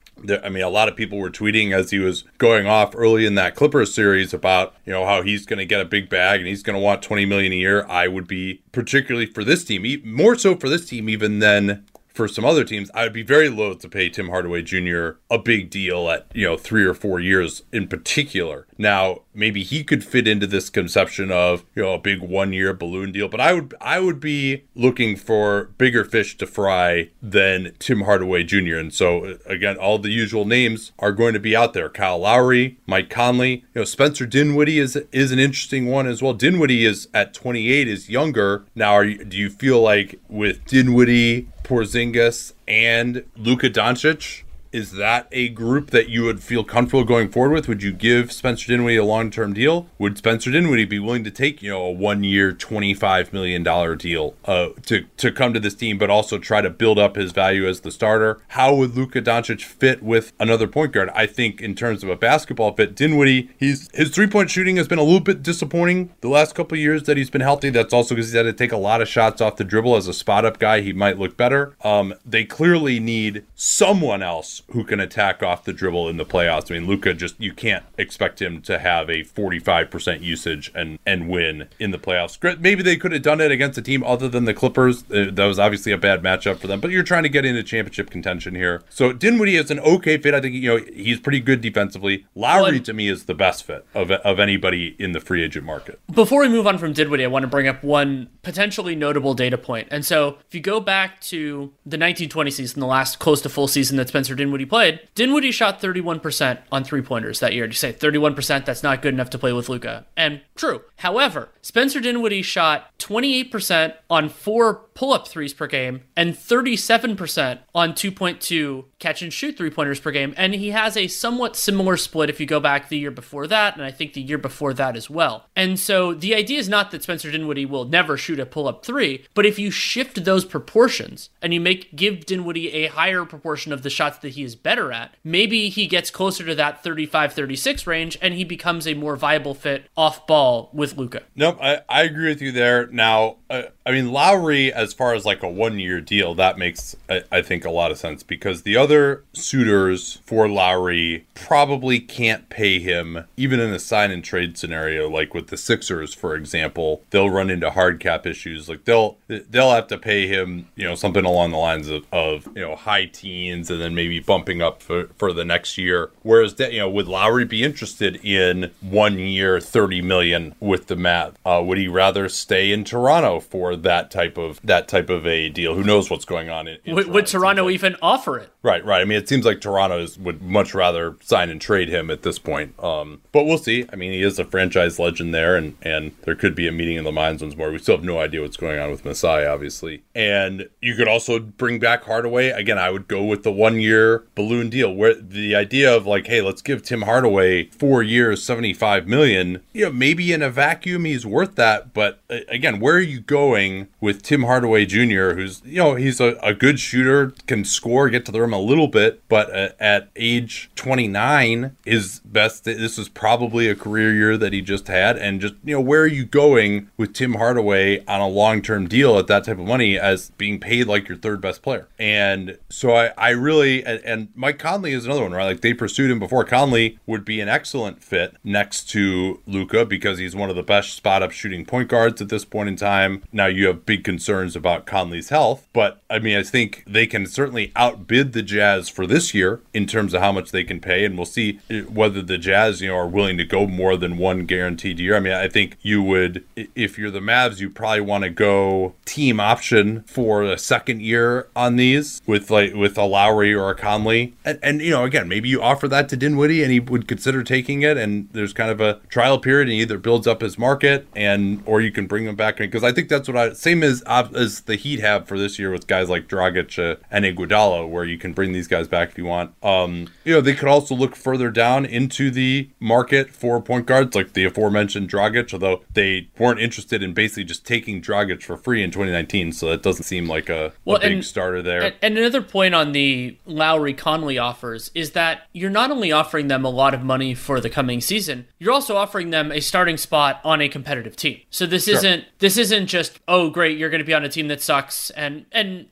I mean, a lot of people were tweeting as he was going off early in that Clippers series about, you know, how he's going to get a big bag and he's going to want 20 million a year. I would be particularly for this team, more so for this team even than for some other teams, I would be very loath to pay Tim Hardaway Jr. a big deal at, you know, three or four years in particular. Now, maybe he could fit into this conception of, you know, a big one year balloon deal, but I would I would be looking for bigger fish to fry than Tim Hardaway Jr. And so uh, again, all the usual names are going to be out there. Kyle Lowry, Mike Conley, you know, Spencer Dinwiddie is is an interesting one as well. Dinwiddie is at 28 is younger. Now, you, do you feel like with Dinwiddie Porzingis and Luka Doncic is that a group that you would feel comfortable going forward with? Would you give Spencer Dinwiddie a long term deal? Would Spencer Dinwiddie be willing to take, you know, a one year, $25 million deal uh, to, to come to this team, but also try to build up his value as the starter? How would Luka Doncic fit with another point guard? I think in terms of a basketball fit, Dinwiddie, he's his three point shooting has been a little bit disappointing the last couple of years that he's been healthy. That's also because he's had to take a lot of shots off the dribble as a spot up guy. He might look better. Um, they clearly need someone else who can attack off the dribble in the playoffs. I mean, Luka just you can't expect him to have a 45% usage and and win in the playoffs. Maybe they could have done it against a team other than the Clippers. Uh, that was obviously a bad matchup for them, but you're trying to get into championship contention here. So Dinwiddie is an okay fit. I think you know he's pretty good defensively. Lowry to me is the best fit of of anybody in the free agent market. Before we move on from Dinwiddie, I want to bring up one potentially notable data point. And so if you go back to the 1920 season, the last close to full season that Spencer Dinwiddie played, Dinwiddie shot 31% on three pointers that year. You say 31%, that's not good enough to play with Luka. And true. However, Spencer Dinwiddie shot 28% on four pull up threes per game and 37% on 2.2 catch and shoot three pointers per game. And he has a somewhat similar split if you go back the year before that, and I think the year before that as well. And so the idea is not that Spencer Dinwiddie will never shoot a pull up three, but if you shift those proportions and you make give Dinwiddie a higher proportion of the shots that he is better at, maybe he gets closer to that 35 36 range and he becomes a more viable fit off ball with Luka. Nope, I, I agree with you there. Now, uh, I mean, Lowry, as far as like a one year deal, that makes, I, I think, a lot of sense because the other suitors for Lowry probably can't pay him, even in a sign and trade scenario, like with the Sixers, for example. They'll run into hard cap issues. Like they'll they'll have to pay him, you know, something along the lines of, of you know high teens and then maybe bumping up for, for the next year. Whereas that you know, would Lowry be interested in one year, thirty million with the Mavs? Uh, would he rather stay in Toronto for that type of that type of a deal? Who knows what's going on? In, in would, Toronto, would Toronto like. even offer it? Right, right. I mean, it seems like Toronto is, would much rather sign and trade him at this point. Um, but we'll see. I mean, he is a franchise legend there, and and there could be a meeting in the minds once more. We still have no idea what's going on with Masai, obviously. And you could also bring back Hardaway. Again, I would go with the one year balloon deal, where the idea of like, hey, let's give Tim Hardaway four years, seventy five million. You know, maybe in a vacuum he's worth that, but again, where are you going with Tim Hardaway Jr., who's you know he's a, a good shooter, can score, get to the rim a little bit, but uh, at age 29, his best. This was probably a career year that he just had, and just you know where are you going with Tim Hardaway on a long term deal at that type of money as being paid like your third best player? And so I, I really and, and Mike Conley is another one, right? Like they pursued him before. Conley would be an excellent fit next to Luka because he's one of the best spot up shooting point guards at this point in time. Now you have big concerns about Conley's health, but I mean I think they can certainly outbid the Jazz for this year in terms of how much they can pay, and we'll see uh, whether the Jazz, you know, are willing to go more than one guaranteed year. I mean, I think you would, if you're the Mavs, you probably want to go team option for a second year on these with like with a Lowry or a Conley, and, and you know, again, maybe you offer that to Dinwiddie and he would consider taking it, and there's kind of a trial period, and he either builds up his market and or you can bring him back because I think that's what I same as as the Heat have for this year with guys like Dragic uh, and Iguodala, where you can bring these guys back if you want. Um, you know, they could also look further down into the market for point guards, like the aforementioned Dragic, although they weren't interested in basically just taking Dragic for free in 2019. So that doesn't seem like a, well, a big and, starter there. And, and another point on the Lowry Conley offers is that you're not only offering them a lot of money for the coming season, you're also offering them a starting spot on a competitive team. So this sure. isn't this isn't just oh great you're going to be on a team that sucks and and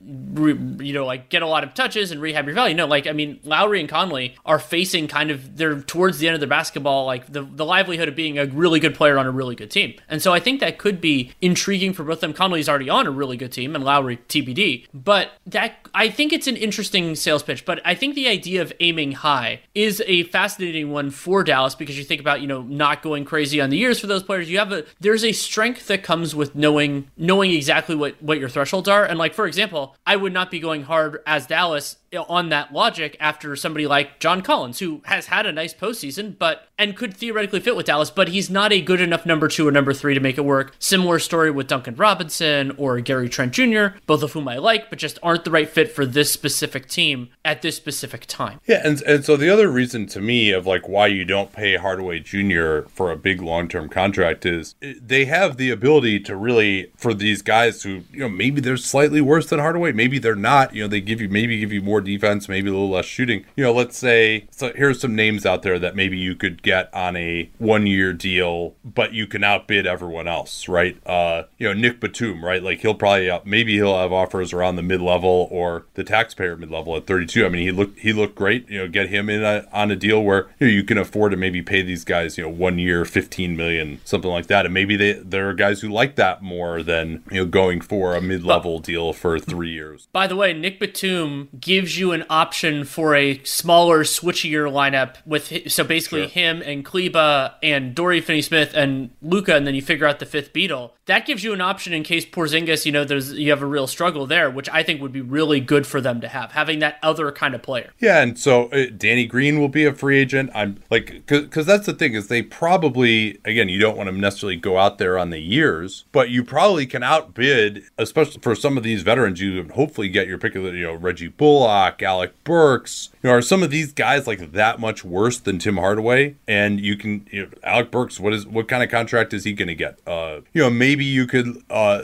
you know like get a lot of touches and rehab your value. No, like I mean Lowry and Conley are facing kind of they're towards the end of their basketball like the the livelihood of being a really good player on a really good team. And so I think that could be intriguing for both of them. Conley's already on a really good team and Lowry TBD. But that I think it's an interesting sales pitch, but I think the idea of aiming high is a fascinating one for Dallas because you think about, you know, not going crazy on the years for those players. You have a there's a strength that comes with knowing knowing exactly what what your thresholds are. And like for example, I would not be going hard as Dallas on that logic after somebody like John Collins, who has had a nice postseason, but and could theoretically fit with Dallas, but he's not a good enough number two or number three to make it work. Similar story with Duncan Robinson or Gary Trent Jr., both of whom I like, but just aren't the right fit for this specific team at this specific time. Yeah, and and so the other reason to me of like why you don't pay Hardaway Jr. for a big long term contract is eh, they have the ability to really for these guys who you know maybe they're slightly worse than Hardaway, maybe they're not. You know, they give you maybe give you more defense, maybe a little less shooting. You know, let's say so here's some names out there that maybe you could get on a one year deal, but you can outbid everyone else, right? Uh, you know, Nick Batum, right? Like he'll probably uh, maybe he'll have offers around the mid level or the taxpayer mid level at 32. I mean, he looked he looked great. You know, get him in a, on a deal where you, know, you can afford to maybe pay these guys, you know, one year, 15 million, something like that, and maybe they there are guys who like that more than you know going for a mid level deal for three years. By the way, Nick Batum gives you an option for a smaller, switchier lineup with so basically sure. him and Kleber and Dory Finney-Smith and Luka, and then you figure out the fifth Beatle. That gives you an option in case Porzingis, you know, there's you have a real struggle there, which I think would be really good for them to have having that other kind of player. Yeah, and so uh, Danny Green will be a free agent. I'm like, because that's the thing is they probably again you don't want to necessarily go out there on the years, but you probably can outbid, especially for some of these veterans. You hopefully get your pick of the you know Reggie Bullock, Alec Burks. You know, are some of these guys like that much worse than Tim Hardaway? And you can you know, Alec Burks. What is what kind of contract is he going to get? Uh, you know, maybe you could. Uh,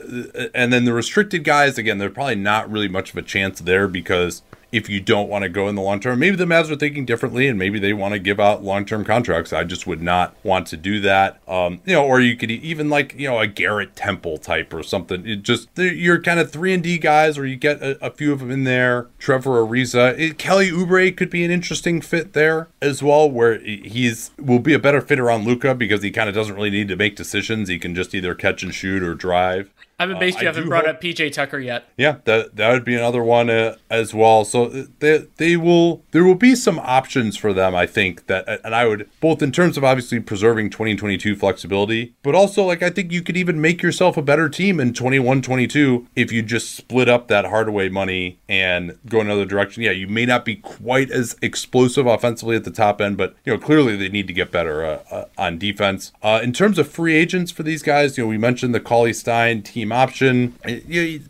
and then the restricted guys again, they're probably not really much of a chance there because if you don't want to go in the long term. Maybe the Mavs are thinking differently and maybe they want to give out long term contracts. I just would not want to do that. Um, you know, or you could even like, you know, a Garrett Temple type or something. It just, you're kind of 3 and D guys or you get a, a, few of them in there. Trevor Ariza. It, Kelly Oubre could be an interesting fit there as well, where he's will be a better fit around Luka because he kind of doesn't really need to make decisions. He can just either catch and shoot or drive. I'm amazed uh, you haven't brought hope, up PJ Tucker yet. Yeah, that that would be another one uh, as well. So uh, they they will there will be some options for them. I think that, uh, and I would both in terms of obviously preserving 2022 flexibility, but also like I think you could even make yourself a better team in 21-22 if you just split up that Hardaway money and go another direction. Yeah, you may not be quite as explosive offensively at the top end, but you know clearly they need to get better uh, uh, on defense. in terms of free agents for these guys, you know we mentioned the Cauley Stein team option.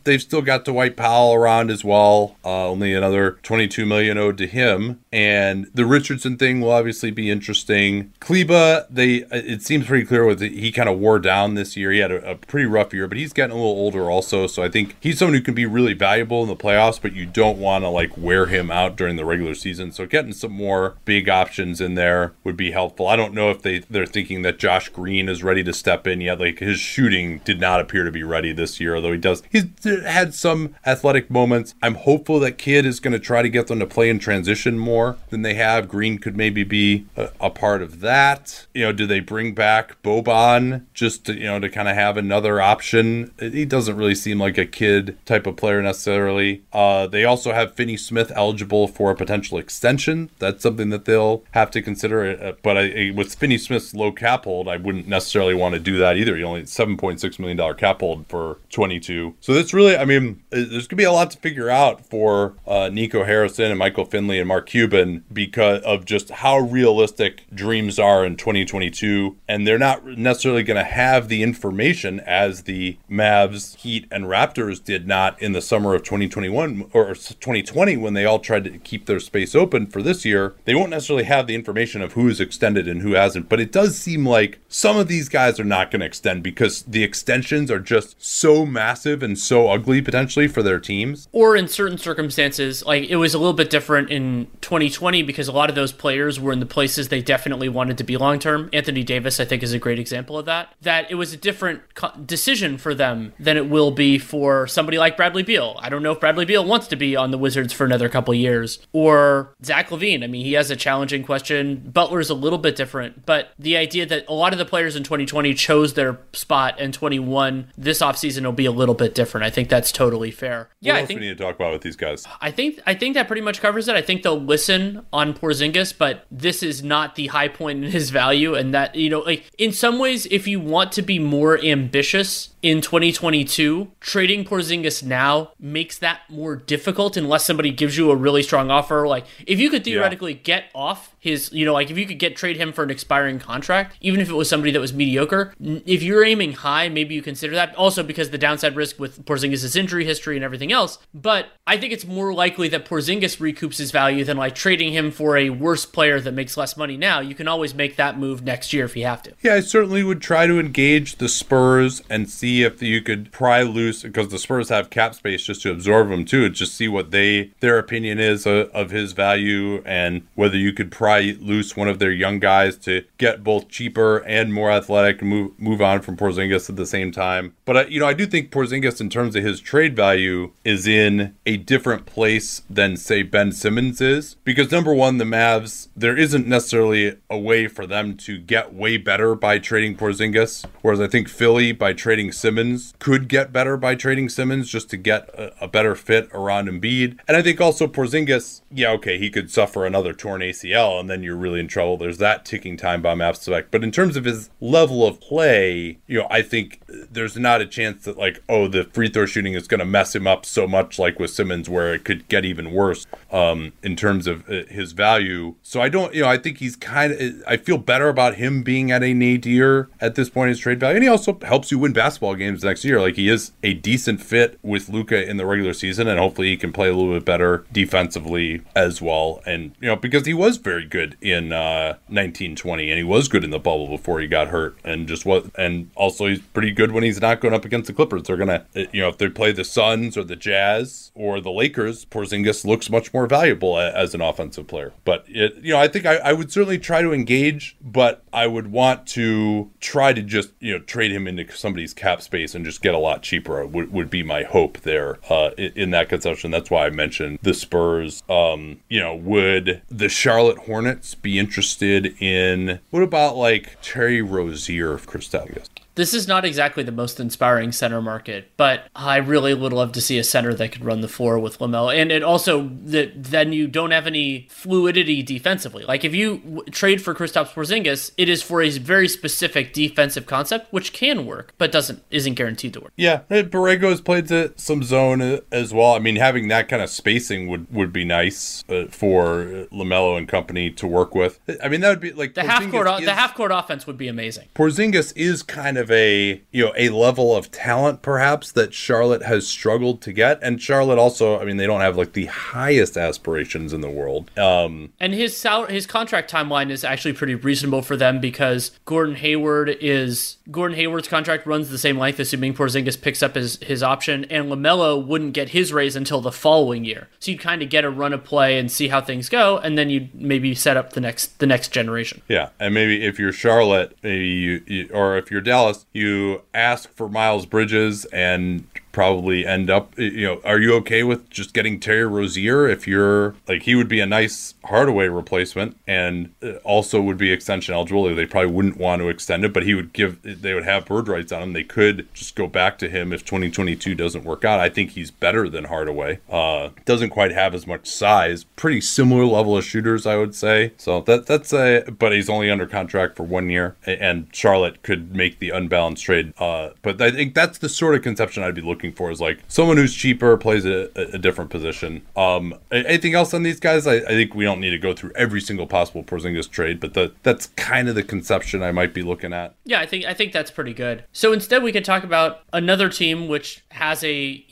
They've still got Dwight Powell around as well. Uh, only another 22 million owed to him, and the Richardson thing will obviously be interesting. Kleber, they it seems pretty clear with he kind of wore down this year. He had a, a, pretty rough year, but he's getting a little older also. So I think he's someone who can be really valuable in the playoffs, but you don't want to like wear him out during the regular season. So getting some more big options in there would be helpful. I don't know if they they're thinking that Josh Green is ready to step in yet. Like his shooting did not appear to be ready this year, although he does. He's had some athletic moments. I'm hopeful that Kidd is going to try to get them to play in transition more than they have. Green could maybe be a, a part of that. You know, do they bring back Boban just to, you know, to kind of have another option? He doesn't really seem like a Kidd type of player necessarily. Uh, they also have Finney Smith eligible for a potential extension. That's something that they'll have to consider. Uh, but I, with Finney Smith's low cap hold, I wouldn't necessarily want to do that either. He only $7.6 million cap hold for 22. So that's really, I mean, there's going to be a lot to figure out for uh, Nico Harrison and Michael Finley and Mark Cuban because of just how realistic dreams are in 2022. And they're not necessarily going to have the information as the Mavs, Heat, and Raptors did not in the summer of 2021 or 2020 when they all tried to keep their space open for this year. They won't necessarily have the information of who is extended and who hasn't. But it does seem like some of these guys are not going to extend because the extensions are just so massive and so ugly potentially for their teams. Or in certain circumstances, like it was a little bit different in 2020 because a lot of those players were in the places they definitely wanted to be long term. Anthony Davis, I think, is a great example of that. That it was a different decision for them than it will be for somebody like Bradley Beal. I don't know if Bradley Beal wants to be on the Wizards for another couple years. Or Zach LaVine. I mean, he has a challenging question. Butler's a little bit different, but the idea that a lot of the players in 2020 chose their spot and 21 this offseason season will be a little bit different. I think that's totally fair. What yeah, I think we need to talk about with these guys. I think I think that pretty much covers it. I think they'll listen on Porzingis, but this is not the high point in his value, and that you know, like in some ways, if you want to be more ambitious in 2022, trading Porzingis now makes that more difficult unless somebody gives you a really strong offer. Like if you could theoretically yeah. get off his, you know, like if you could get trade him for an expiring contract, even if it was somebody that was mediocre, if you're aiming high, maybe you consider that. Also because the downside risk with Porzingis' injury history and everything else. But I think it's more likely that Porzingis recoups his value than like trading him for a worse player that makes less money now. You can always make that move next year if you have to. Yeah, I certainly would try to engage the Spurs and see see if you could pry loose because the Spurs have cap space just to absorb him too. Just see what they their opinion is of, of his value and whether you could pry loose one of their young guys to get both cheaper and more athletic move move on from Porzingis at the same time. But I, you know, I do think Porzingis in terms of his trade value is in a different place than say Ben Simmons is because number one, the Mavs there isn't necessarily a way for them to get way better by trading Porzingis, whereas I think Philly by trading Simmons could get better by trading Simmons just to get a, a better fit around Embiid. And I think also Porzingis, yeah, okay, he could suffer another torn ACL and then you're really in trouble. There's that ticking time bomb aspect. But in terms of his level of play, you know, I think there's not a chance that like, oh, the free throw shooting is going to mess him up so much like with Simmons where it could get even worse um, in terms of uh, his value. So I don't, you know, I think he's kind of, I feel better about him being at a nadir at this point in his trade value. And he also helps you win basketball games next year. Like he is a decent fit with Luka in the regular season, and hopefully he can play a little bit better defensively as well. And, you know, because he was very good in uh, 1920 and he was good in the bubble before he got hurt and just what, and also he's pretty good when he's not going up against the Clippers. They're going to, you know, if they play the Suns or the Jazz or the Lakers, Porzingis looks much more valuable as an offensive player. But it, you know, I think I, I would certainly try to engage, but I would want to try to just you know trade him into somebody's cap space and just get a lot cheaper. Would, would be my hope there uh, in, in, that conception. That's why I mentioned the Spurs. Um, you know, would the Charlotte Hornets be interested in what about like Terry Rozier of Kristaps? This is not exactly the most inspiring center market, but I really would love to see a center that could run the floor with Lamelo. And it also that then you don't have any fluidity defensively. Like if you w- trade for Kristaps Porzingis, it is for a very specific defensive concept, which can work, but doesn't isn't guaranteed to work. Yeah, Borrego has played some zone uh, as well. I mean, having that kind of spacing would would be nice uh, for Lamelo and company to work with. I mean, that would be like the half court. Is, the half court offense would be amazing. Porzingis is kind of of a you know a level of talent perhaps that Charlotte has struggled to get, and Charlotte also, I mean, they don't have like the highest aspirations in the world. Um, and his sal- his contract timeline is actually pretty reasonable for them because Gordon Hayward is Gordon Hayward's contract runs the same length, assuming Porzingis picks up his his option, and Lamelo wouldn't get his raise until the following year. So you'd kind of get a run of play and see how things go, and then you'd maybe set up the next the next generation. Yeah, and maybe if you're Charlotte, maybe you, you or if you're Dallas you ask for Miles Bridges and probably end up you know are you okay with just getting Terry Rozier if you're like he would be a nice Hardaway replacement and uh, also would be extension eligible they probably wouldn't want to extend it but he would give they would have bird rights on him. They could just go back to him if 2022 doesn't work out. I think he's better than Hardaway. Uh doesn't quite have as much size. Pretty similar level of shooters I would say. So that that's a but he's only under contract for one year and Charlotte could make the unbalanced trade. Uh but I think that's the sort of conception I'd be looking looking for is like someone who's cheaper plays a, a different position. Um, anything else on these guys? I, I, think we don't need to go through every single possible Porzingis trade, but the, that's kind of the conception I might be looking at. Yeah, I think I think that's pretty good. So instead, we could talk about another team which has a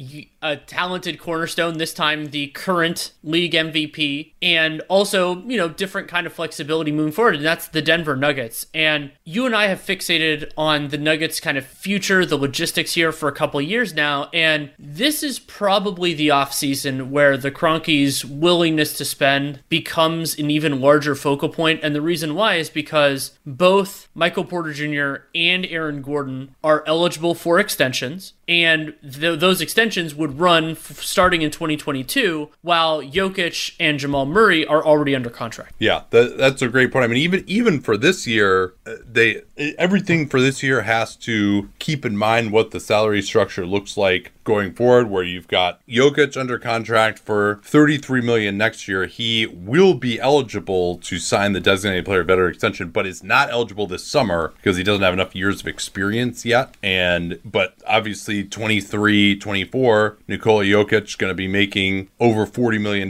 a talented cornerstone. This time, the current league MVP, and also you know different kind of flexibility moving forward, and that's the Denver Nuggets. And you and I have fixated on the Nuggets' kind of future, the logistics here for a couple years now and this is probably the offseason where the Kroenkes' willingness to spend becomes an even larger focal point. And the reason why is because both Michael Porter Jr. and Aaron Gordon are eligible for extensions and th- those extensions would run f- starting in 2022, while Jokic and Jamal Murray are already under contract. Yeah, that, that's a great point. I mean, even even for this year, uh, they everything for this year has to keep in mind what the salary structure looks like going forward where you've got Jokic under contract for 33 million next year. He will be eligible to sign the designated player better extension but is not eligible this summer because he doesn't have enough years of experience yet and but obviously obviously 23, 24, Nikola Jokic going to be making over $40 million.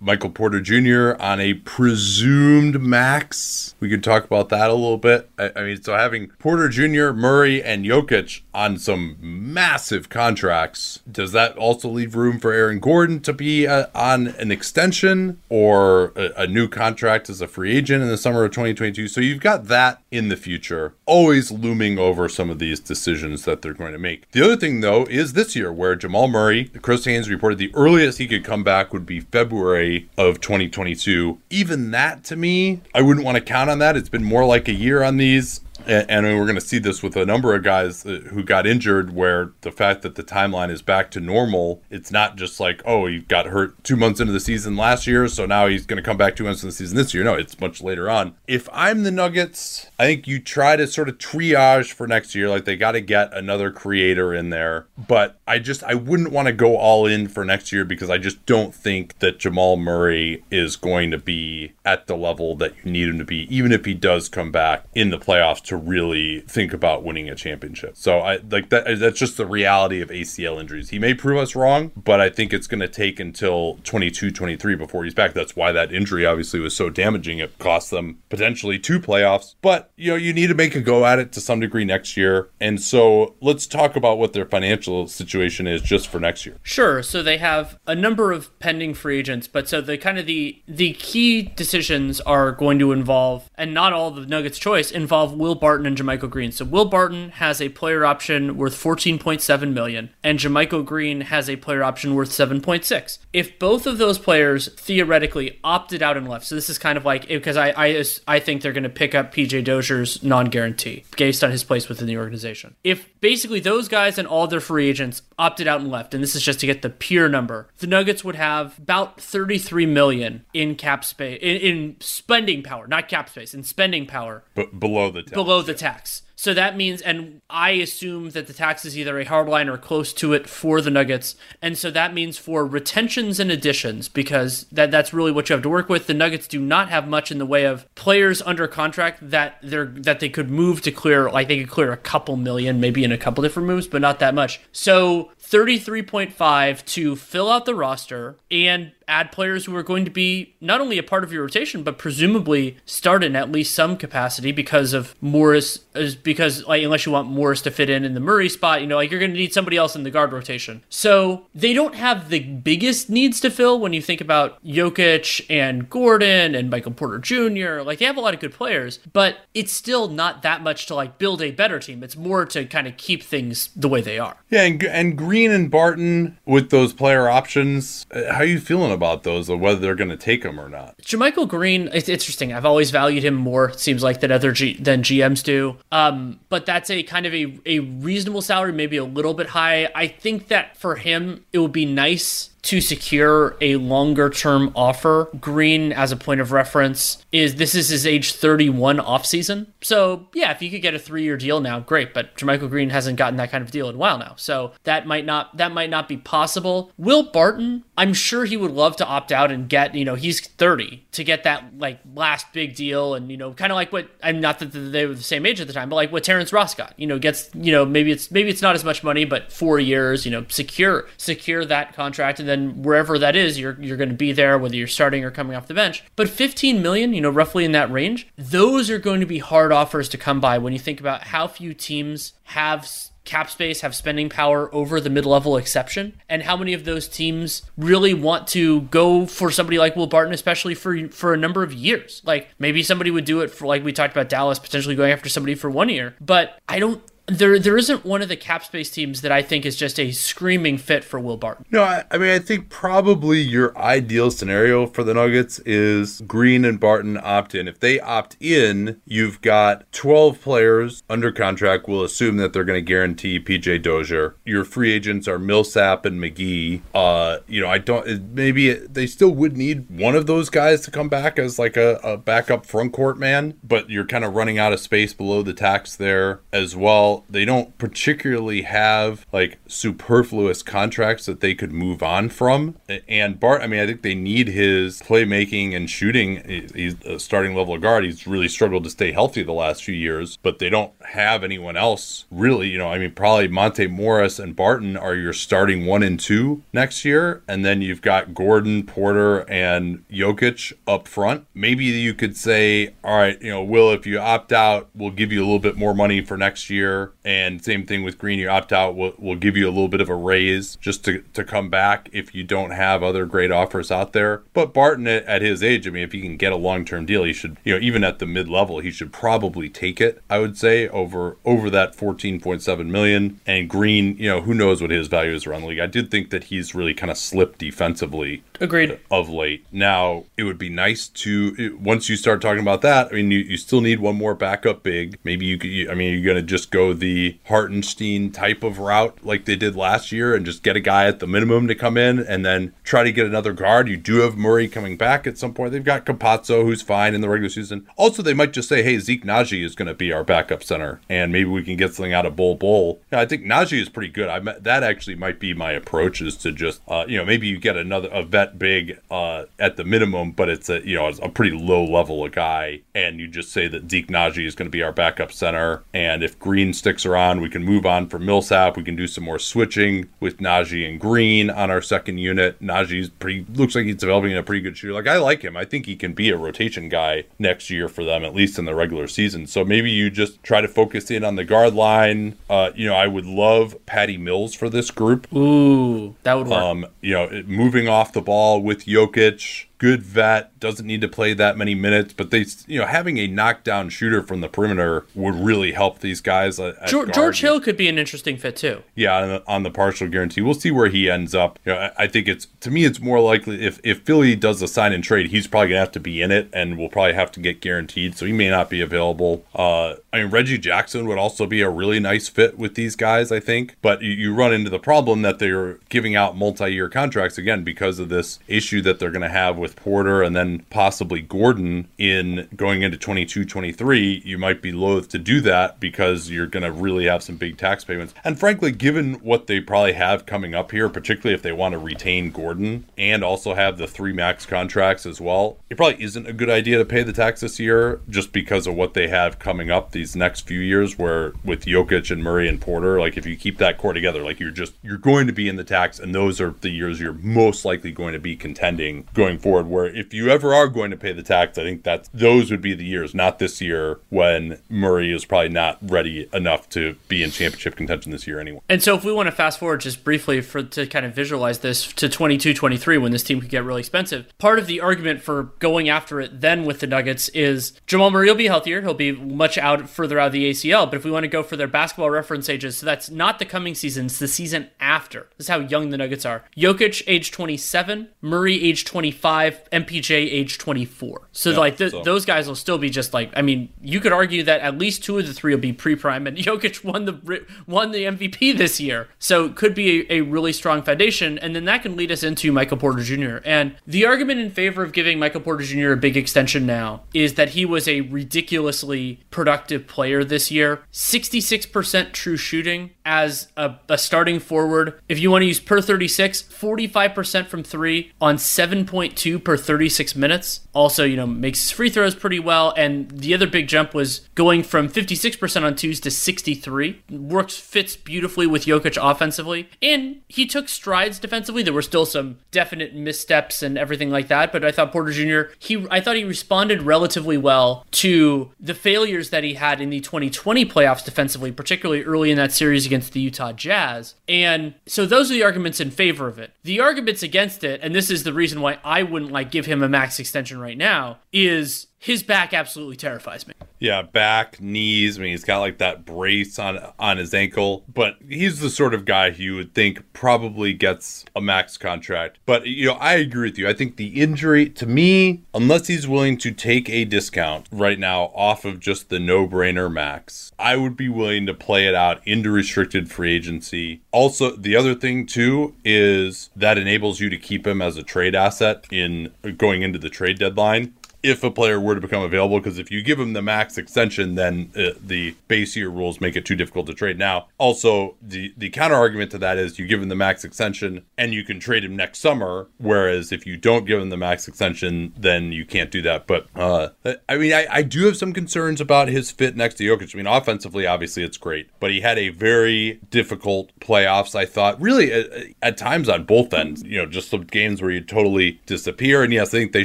Michael Porter Jr. on a presumed max. We could talk about that a little bit. I, I mean, so having Porter Jr., Murray, and Jokic on some massive contracts, does that also leave room for Aaron Gordon to be uh, on an extension or a, a new contract as a free agent in the summer of 2022? So you've got that in the future, always looming over some of these decisions that they're going to make. The other thing, though, is this year where Jamal Murray, Chris Haynes reported the earliest he could come back would be February of 2022. Even that to me, I wouldn't want to count on that. It's been more like a year on these and we're going to see this with a number of guys uh, who got injured where the fact that the timeline is back to normal it's not just like oh he got hurt two months into the season last year so now he's going to come back two months into the season this year. No it's much later on. If i'm the nuggets i think you try to sort of triage for next year like they got to get another creator in there. But i just i wouldn't want to go all in for next year because i just don't think that jamal murray is going to be at the level that you need him to be even if he does come back in the playoffs to really think about winning a championship. So I like that that's just the reality of ACL injuries. He may prove us wrong, but I think it's going to take until 22 23 before he's back. That's why that injury obviously was so damaging. It cost them potentially two playoffs. But, you know, you need to make a go at it to some degree next year. And so let's talk about what their financial situation is just for next year. Sure. So they have a number of pending free agents, but so the kind of the the key decisions are going to involve and not all the Nuggets choice involve Will Barton and JaMychal Green. So Will Barton has a player option worth 14.7 million, and JaMychal Green has a player option worth 7.6. If both of those players theoretically opted out and left, so this is kind of like because I I, I think they're going to pick up PJ Dozier's non-guarantee based on his place within the organization. If basically those guys and all their free agents opted out and left, and this is just to get the pure number, the Nuggets would have about 33 million in cap space in, in spending power, not cap space, in spending power, but below the below the tax. So that means, and I assume that the tax is either a hard line or close to it for the Nuggets. And so that means for retentions and additions, because that, that's really what you have to work with. The Nuggets do not have much in the way of players under contract that they're that they could move to clear, like they could clear a couple million, maybe in a couple different moves, but not that much. So 33.5 to fill out the roster and add players who are going to be not only a part of your rotation, but presumably start in at least some capacity because of Morris, is because like unless you want Morris to fit in in the Murray spot, you know, like you're going to need somebody else in the guard rotation. So they don't have the biggest needs to fill when you think about Jokic and Gordon and Michael Porter Jr. Like they have a lot of good players, but it's still not that much to like build a better team. It's more to kind of keep things the way they are. Yeah, and, and Green and Barton with those player options, uh, how are you feeling about those, or whether they're going to take them or not? JaMychal Green, it's interesting. I've always valued him more. Seems like than other G- than GMs do. Um, but that's a kind of a, a reasonable salary, maybe a little bit high. I think that for him, it would be nice to secure a longer term offer. Green, as a point of reference, is this is his age 31 offseason. So, yeah, if you could get a three year deal now, great. But JaMychal Green hasn't gotten that kind of deal in a while now. So that might not that might not be possible. Will Barton, I'm sure he would love to opt out and get, you know, he's 30 to get that like last big deal and, you know, kind of like what I'm not that they were the same age at the time, but like what Terrence Ross got. You know, gets, you know, maybe it's maybe it's not as much money, but four years, you know, secure secure that contract and then wherever that is, you're you're going to be there whether you're starting or coming off the bench. But 15 million, you know, roughly in that range, those are going to be hard offers to come by when you think about how few teams have cap space, have spending power over the mid level exception, and how many of those teams really want to go for somebody like Will Barton, especially for for a number of years. Like maybe somebody would do it for like we talked about Dallas potentially going after somebody for one year, but I don't there there isn't one of the cap space teams that I think is just a screaming fit for Will Barton. No, I, I, mean I think probably your ideal scenario for the Nuggets is Green and Barton opt in. If they opt in, you've got 12 players under contract. We'll assume that they're going to guarantee PJ Dozier. Your free agents are Millsap and McGee. Uh, you know, I don't maybe they still would need one of those guys to come back as like a, a backup front court man, but you're kind of running out of space below the tax there as well they don't particularly have like superfluous contracts that they could move on from. And Bart, I mean, I think they need his playmaking and shooting. He's a starting level guard. He's really struggled to stay healthy the last few years, but they don't have anyone else really. You know, I mean, probably Monte Morris and Barton are your starting one and two next year. And then you've got Gordon, Porter, and Jokic up front. Maybe you could say, all right, you know, Will, if you opt out, we'll give you a little bit more money for next year. And same thing with Green, you opt out, we'll, we'll give you a little bit of a raise just to, to come back if you don't have other great offers out there. But Barton, at his age, I mean, if he can get a long term deal, he should, you know, even at the mid level, he should probably take it, I would say, over over that 14.7 million. And Green, you know, who knows what his value is around the league. I did think that he's really kind of slipped defensively Agreed. Of late. Now, it would be nice to once you start talking about that. I mean, you, you still need one more backup big. Maybe you could. You, I mean, you're going to just go the Hartenstein type of route like they did last year, and just get a guy at the minimum to come in, and then try to get another guard. You do have Murray coming back at some point. They've got Campazzo, who's fine in the regular season. Also, they might just say, "Hey, Zeke Nnaji is going to be our backup center, and maybe we can get something out of Bol." Yeah, I think Nnaji is pretty good. I that actually might be my approach is to just, uh, you know, maybe you get another a vet big uh, at the minimum, but it's a you know a pretty low level of guy, and you just say that Zeke Nnaji is going to be our backup center, and if Green sticks around, we can move on from Millsap. We can do some more switching with Nnaji and Green on our second unit. Nnaji's pretty looks like he's developing a pretty good shooter. Like I like him. I think he can be a rotation guy next year for them, at least in the regular season. So maybe you just try to focus in on the guard line. Uh, you know, I would love Patty Mills for this group. Ooh, that would work. Um, you know, moving off the ball with Jokic good vet, doesn't need to play that many minutes, but they, you know, having a knockdown shooter from the perimeter would really help these guys. George, George, Hill could be an interesting fit too. Yeah, on the, on the, partial guarantee, we'll see where he ends up. You know, I, I, think it's to me, it's more likely if if Philly does a sign and trade, he's probably gonna have to be in it, and we'll probably have to get guaranteed, so he may not be available. Uh, I mean, Reggie Jackson would also be a really nice fit with these guys, I think, but you, run into the problem that they're giving out multi-year contracts again because of this issue that they're going to have with Porter and then possibly Gordon in going into 22 23, you might be loath to do that because you're going to really have some big tax payments. And frankly, given what they probably have coming up here, particularly if they want to retain Gordon and also have the three max contracts as well, it probably isn't a good idea to pay the tax this year just because of what they have coming up these next few years where with Jokic and Murray and Porter, like if you keep that core together, like you're just you're going to be in the tax and those are the years you're most likely going to be contending going forward where if you ever are going to pay the tax, I think that those would be the years, not this year when Murray is probably not ready enough to be in championship contention this year anyway. And so if we want to fast forward just briefly for to kind of visualize this to 22 23 when this team could get really expensive, part of the argument for going after it then with the Nuggets is Jamal Murray will be healthier. He'll be much out further out of the ACL. But if we want to go for their basketball reference ages, so that's not the coming season, it's the season after. This is how young the Nuggets are. Jokic, age 27, Murray, age 25, 25, MPJ age 24. So yeah, like th- so. those guys will still be just like I mean, you could argue that at least two of the three will be pre-prime and Jokic won the won the MVP this year. So it could be a, a really strong foundation and then that can lead us into Michael Porter Jr. And the argument in favor of giving Michael Porter Jr. a big extension now is that he was a ridiculously productive player this year. 66% true shooting as a, a starting forward. If you want to use per 36, 45% from 3 on 7.2 per 36 minutes. Also, you know, makes free throws pretty well. And the other big jump was going from 56% on twos to 63. Works fits beautifully with Jokic offensively. And he took strides defensively. There were still some definite missteps and everything like that. But I thought Porter Jr. he I thought he responded relatively well to the failures that he had in the 2020 playoffs defensively, particularly early in that series against the Utah Jazz. And so those are the arguments in favor of it. The arguments against it, and this is the reason why I wouldn't like give him a max extension right now is his back absolutely terrifies me. Yeah, back, knees. I mean, he's got like that brace on on his ankle, but he's the sort of guy who you would think probably gets a max contract. But you know, I agree with you. I think the injury to me, unless he's willing to take a discount right now off of just the no-brainer max, I would be willing to play it out into restricted free agency. Also, the other thing too is that enables you to keep him as a trade asset in going into the trade deadline if a player were to become available. Because if you give him the max extension, then uh, the base year rules make it too difficult to trade. Now, also the the counter argument to that is you give him the max extension and you can trade him next summer. Whereas if you don't give him the max extension, then you can't do that. But uh, I mean, I, I do have some concerns about his fit next to Jokic. I mean, offensively, obviously it's great, but he had a very difficult playoffs. I thought really at, at times on both ends. You know, just some games where you totally disappear. And yes, I think they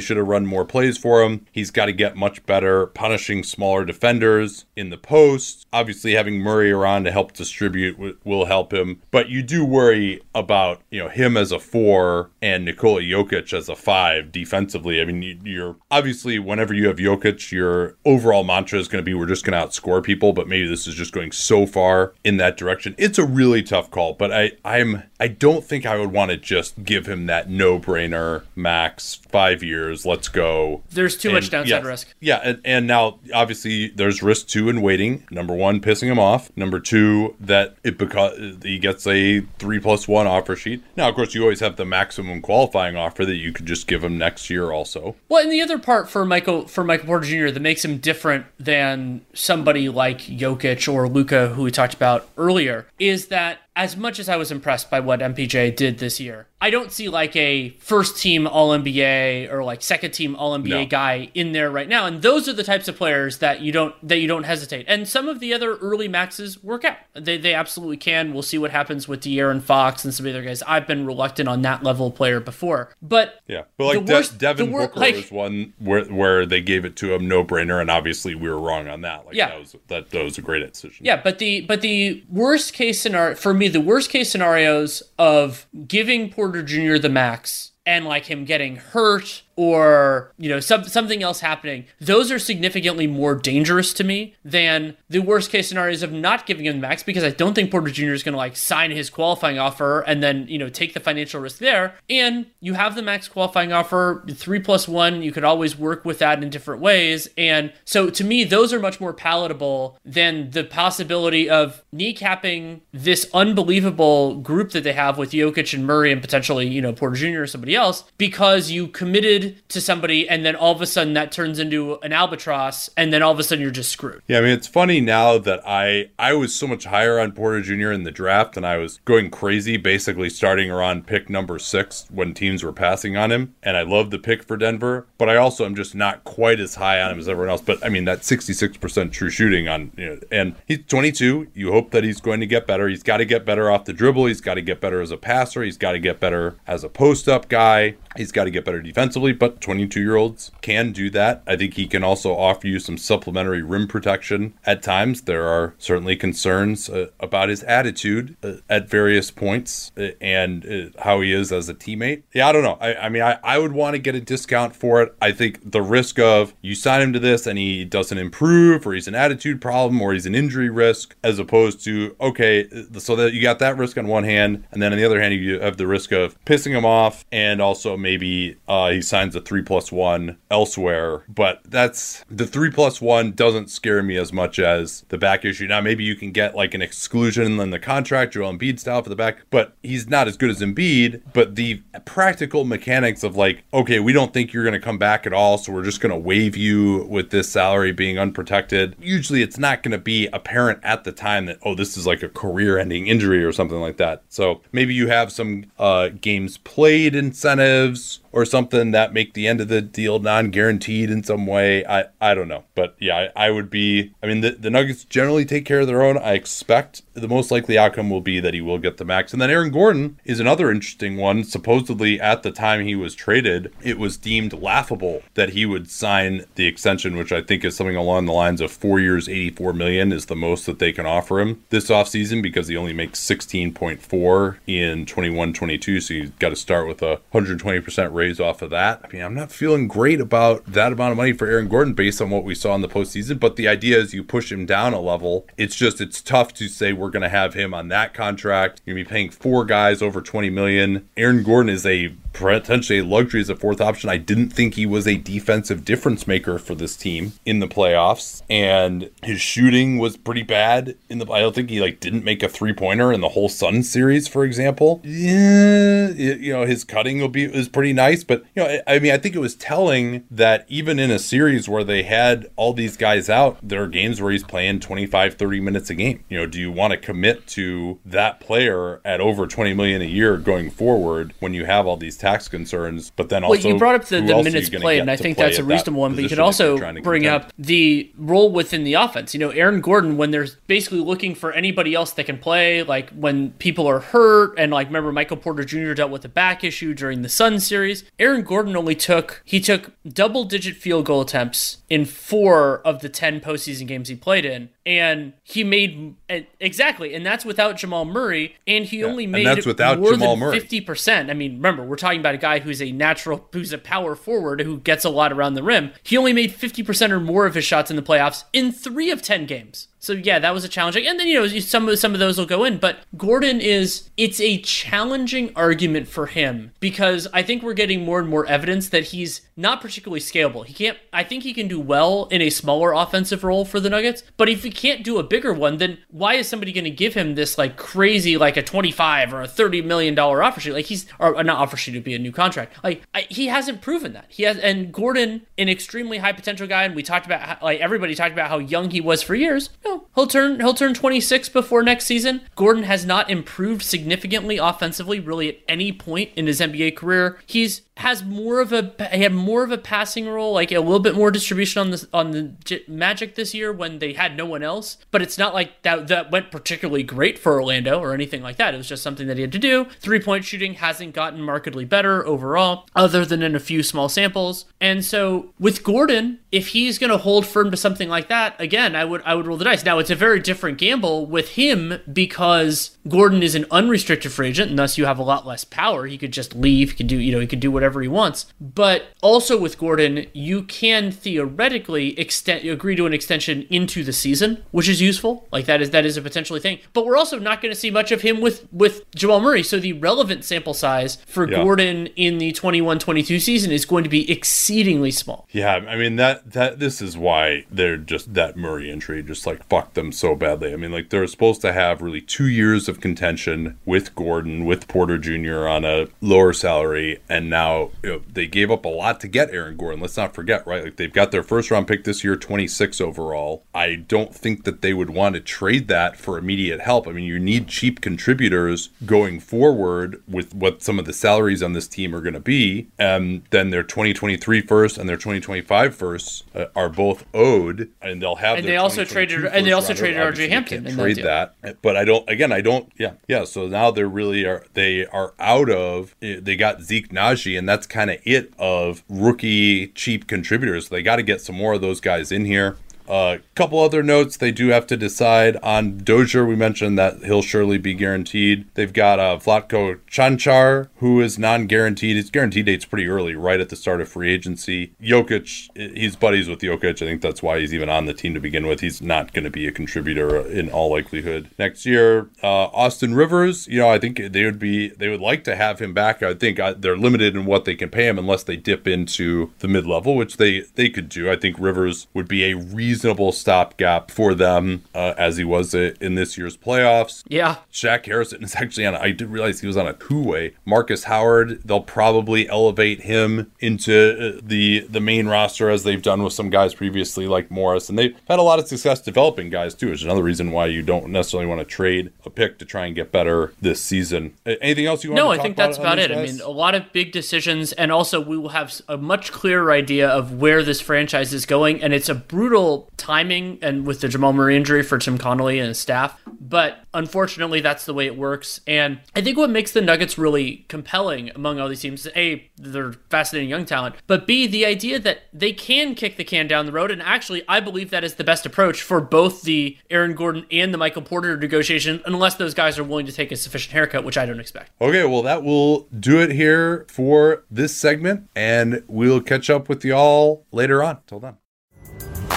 should have run more plays for him. He's got to get much better punishing smaller defenders in the post. Obviously, having Murray around to help distribute will help him. But you do worry about you know him as a four and Nikola Jokic as a five defensively. I mean, you, you're obviously whenever you have Jokic, your overall mantra is going to be we're just going to outscore people. But maybe this is just going so far in that direction. It's a really tough call. But I I'm I don't think I would want to just give him that no brainer max five years. Let's go. There's too And, much downside yes. risk. Yeah, and, and now obviously there's risk two in waiting. Number one, pissing him off. Number two, that it because he gets a three plus one offer sheet. Now, of course, you always have the maximum qualifying offer that you could just give him next year. Also, Well, and the other part for Michael for Michael Porter Jr. that makes him different than somebody like Jokic or Luka, who we talked about earlier, is that as much as I was impressed by what MPJ did this year, I don't see like a first team All NBA or like second team All NBA No. guy in there right now. And those are the types of players that you don't that you don't hesitate. And some of the other early maxes work out. They they absolutely can. We'll see what happens with De'Aaron Fox and some of the other guys. I've been reluctant on that level player before, but yeah, but like The De- worst- Devin wor- Booker like- was one where where they gave it to him no brainer, and obviously we were wrong on that. Like Yeah. that was that, that was a great decision. Yeah, but the but the worst case scenario for me, the worst case scenarios of giving Porter Jr. the max and like him getting hurt or you know some, something else happening those are significantly more dangerous to me than the worst case scenarios of not giving him the max because i don't think porter jr is going to like sign his qualifying offer and then you know take the financial risk there and you have the max qualifying offer three plus one you could always work with that in different ways and so to me those are much more palatable than the possibility of kneecapping this unbelievable group that they have with Jokic and Murray and potentially, you know, Porter Jr. or somebody else because you committed to somebody and then all of a sudden that turns into an albatross and then all of a sudden you're just screwed. Yeah, I mean it's funny now that I I was so much higher on Porter Jr. in the draft and I was going crazy basically starting around pick number 6 when teams were passing on him and I love the pick for Denver, but I also am just not quite as high on him as everyone else, but I mean that 66% true shooting on you know and he's 22, you hope that he's going to get better. He's got to get better off the dribble, he's got to get better as a passer, he's got to get better as a post-up guy. He's got to get better defensively, but 22 year olds can do that. I think he can also offer you some supplementary rim protection at times. There are certainly concerns uh, about his attitude uh, at various points uh, and uh, how he is as a teammate. Yeah, I don't know. I, I mean, I, I would want to get a discount for it. I think the risk of you sign him to this and he doesn't improve, or he's an attitude problem, or he's an injury risk, as opposed to, okay, so that you got that risk on one hand, and then on the other hand, you have the risk of pissing him off and also maybe uh, he signs a three plus one elsewhere. But that's the three plus one doesn't scare me as much as the back issue. Now maybe you can get like an exclusion in the contract, Joel Embiid style for the back, but he's not as good as Embiid. But the practical mechanics of like, okay, we don't think you're going to come back at all, so we're just going to waive you with this salary being unprotected. Usually, it's not going to be apparent at the time that oh, this is like a career-ending injury or something like that. So maybe you have some uh, games played incentives or something that make the end of the deal non-guaranteed in some way. I I don't know, but yeah, I, I would be. I mean, the, the Nuggets generally take care of their own. I expect the most likely outcome will be that he will get the max, and then Aaron Gordon is another interesting one. Supposedly, at the time he was traded, it was deemed laughable that he would sign the extension, which I think is something along the lines of four years, eighty-four million is the most that they can offer him this offseason because he only makes sixteen point four in 21-22, so you've got to start with a hundred twenty percent raise off of that. I mean, I'm not feeling great about that amount of money for Aaron Gordon based on what we saw in the postseason. But the idea is you push him down a level. It's just it's tough to say we're going to have him on that contract. You're going to be paying four guys over 20 million. Aaron Gordon is a potentially a luxury as a fourth option. I didn't think he was a defensive difference maker for this team in the playoffs, and his shooting was pretty bad in the. I don't think he like didn't make a three pointer in the whole Sun series, for example. Yeah, you know his cutting will be is pretty nice nice. But you know, I mean, I think it was telling that even in a series where they had all these guys out, there are games where he's playing 25, 30 minutes a game. You know, do you want to commit to that player at over 20 million a year going forward when you have all these tax concerns? But then also, well, you brought up the, the minutes played, and I think that's a reasonable one. But you could also bring up the role within the offense. You know, Aaron Gordon, when they're basically looking for anybody else that can play, like when people are hurt, and like remember Michael Porter Jr. dealt with a back issue during the Sun series. Aaron Gordon only took he took double digit field goal attempts in four of the ten postseason games he played in, and he made eh, exactly, and that's without Jamal Murray, and he yeah, only made that's without more Jamal than fifty percent. I mean, remember we're talking about a guy who's a natural, who's a power forward who gets a lot around the rim. He only made fifty percent or more of his shots in the playoffs in three of ten games. So yeah, that was a challenging. And then you know some of some of those will go in, but Gordon is it's a challenging argument for him because I think we're getting more and more evidence that he's not particularly scalable. He can't. I think he can do well in a smaller offensive role for the Nuggets, but if he can't do a bigger one, then why is somebody going to give him this like crazy like a twenty five or a thirty million dollar offer sheet? Like he's or uh, not offer sheet to be a new contract. Like I, he hasn't proven that he has. And Gordon, an extremely high potential guy, and we talked about how, like everybody talked about how young he was for years. He'll turn he'll turn 26 before next season. Gordon has not improved significantly offensively really at any point in his NBA career. He's has more of a he had more of a passing role, like a little bit more distribution on the on the Magic this year when they had no one else. But it's not like that that went particularly great for Orlando or anything like that. It was just something that he had to do. Three point shooting hasn't gotten markedly better overall, other than in a few small samples. And so with Gordon, if he's going to hold firm to something like that, again, I would I would roll the dice. Now it's a very different gamble with him because Gordon is an unrestricted free agent, and thus you have a lot less power. He could just leave. He could do you know he could do whatever whatever he wants. But also with Gordon, you can theoretically extend agree to an extension into the season, which is useful. Like that is that is a potentially thing. But we're also not going to see much of him with with Jamal Murray. So the relevant sample size for yeah. Gordon in the 21-22 season is going to be exceedingly small. Yeah, I mean that that this is why they're just that Murray injury just like fucked them so badly. I mean like they're supposed to have really 2 years of contention with Gordon, with Porter Jr. on a lower salary and now you know, they gave up a lot to get Aaron Gordon. Let's not forget, right? Like they've got their first round pick this year, 26 overall. I don't think that they would want to trade that for immediate help. I mean, you need cheap contributors going forward with what some of the salaries on this team are going to be. And then their 2023 first and their 2025 first uh, are both owed, and they'll have. And they also traded. And they also traded RJ Hampton. Trade that, that, but I don't. Again, I don't. Yeah, yeah. So now they're really are they are out of. Eh, they got Zeke Nnaji and that's kind of it of rookie cheap contributors. They got to get some more of those guys in here. A uh, couple other notes they do have to decide on Dozier. We mentioned that he'll surely be guaranteed. They've got uh, Vlatko Cancar, who is non guaranteed. His guarantee date's pretty early, right at the start of free agency. Jokic, he's buddies with Jokic. I think that's why he's even on the team to begin with. He's not going to be a contributor in all likelihood next year. Uh, Austin Rivers, you know, I think they would be, they would like to have him back. I think uh, they're limited in what they can pay him unless they dip into the mid level, which they, they could do. I think Rivers would be a reasonable reasonable stopgap for them uh, as he was in this year's playoffs. Yeah. Shaq Harrison is actually on, I didn't realize he was on a two way. Marcus Howard, they'll probably elevate him into uh, the, the main roster as they've done with some guys previously, like Morris. And they've had a lot of success developing guys, too, which is another reason why you don't necessarily want to trade a pick to try and get better this season. Anything else you want no, I think that's about, about it. Guys? I mean, a lot of big decisions, and also we will have a much clearer idea of where this franchise is going. And it's a brutal timing and with the Jamal Murray injury for Tim Connolly and his staff. But unfortunately, that's the way it works. And I think what makes the Nuggets really compelling among all these teams, A, they're fascinating young talent, but B, the idea that they can kick the can down the road. And actually, I believe that is the best approach for both the Aaron Gordon and the Michael Porter negotiation, unless those guys are willing to take a sufficient haircut, which I don't expect. Okay, well, that will do it here for this segment. And we'll catch up with y'all later on. Till then.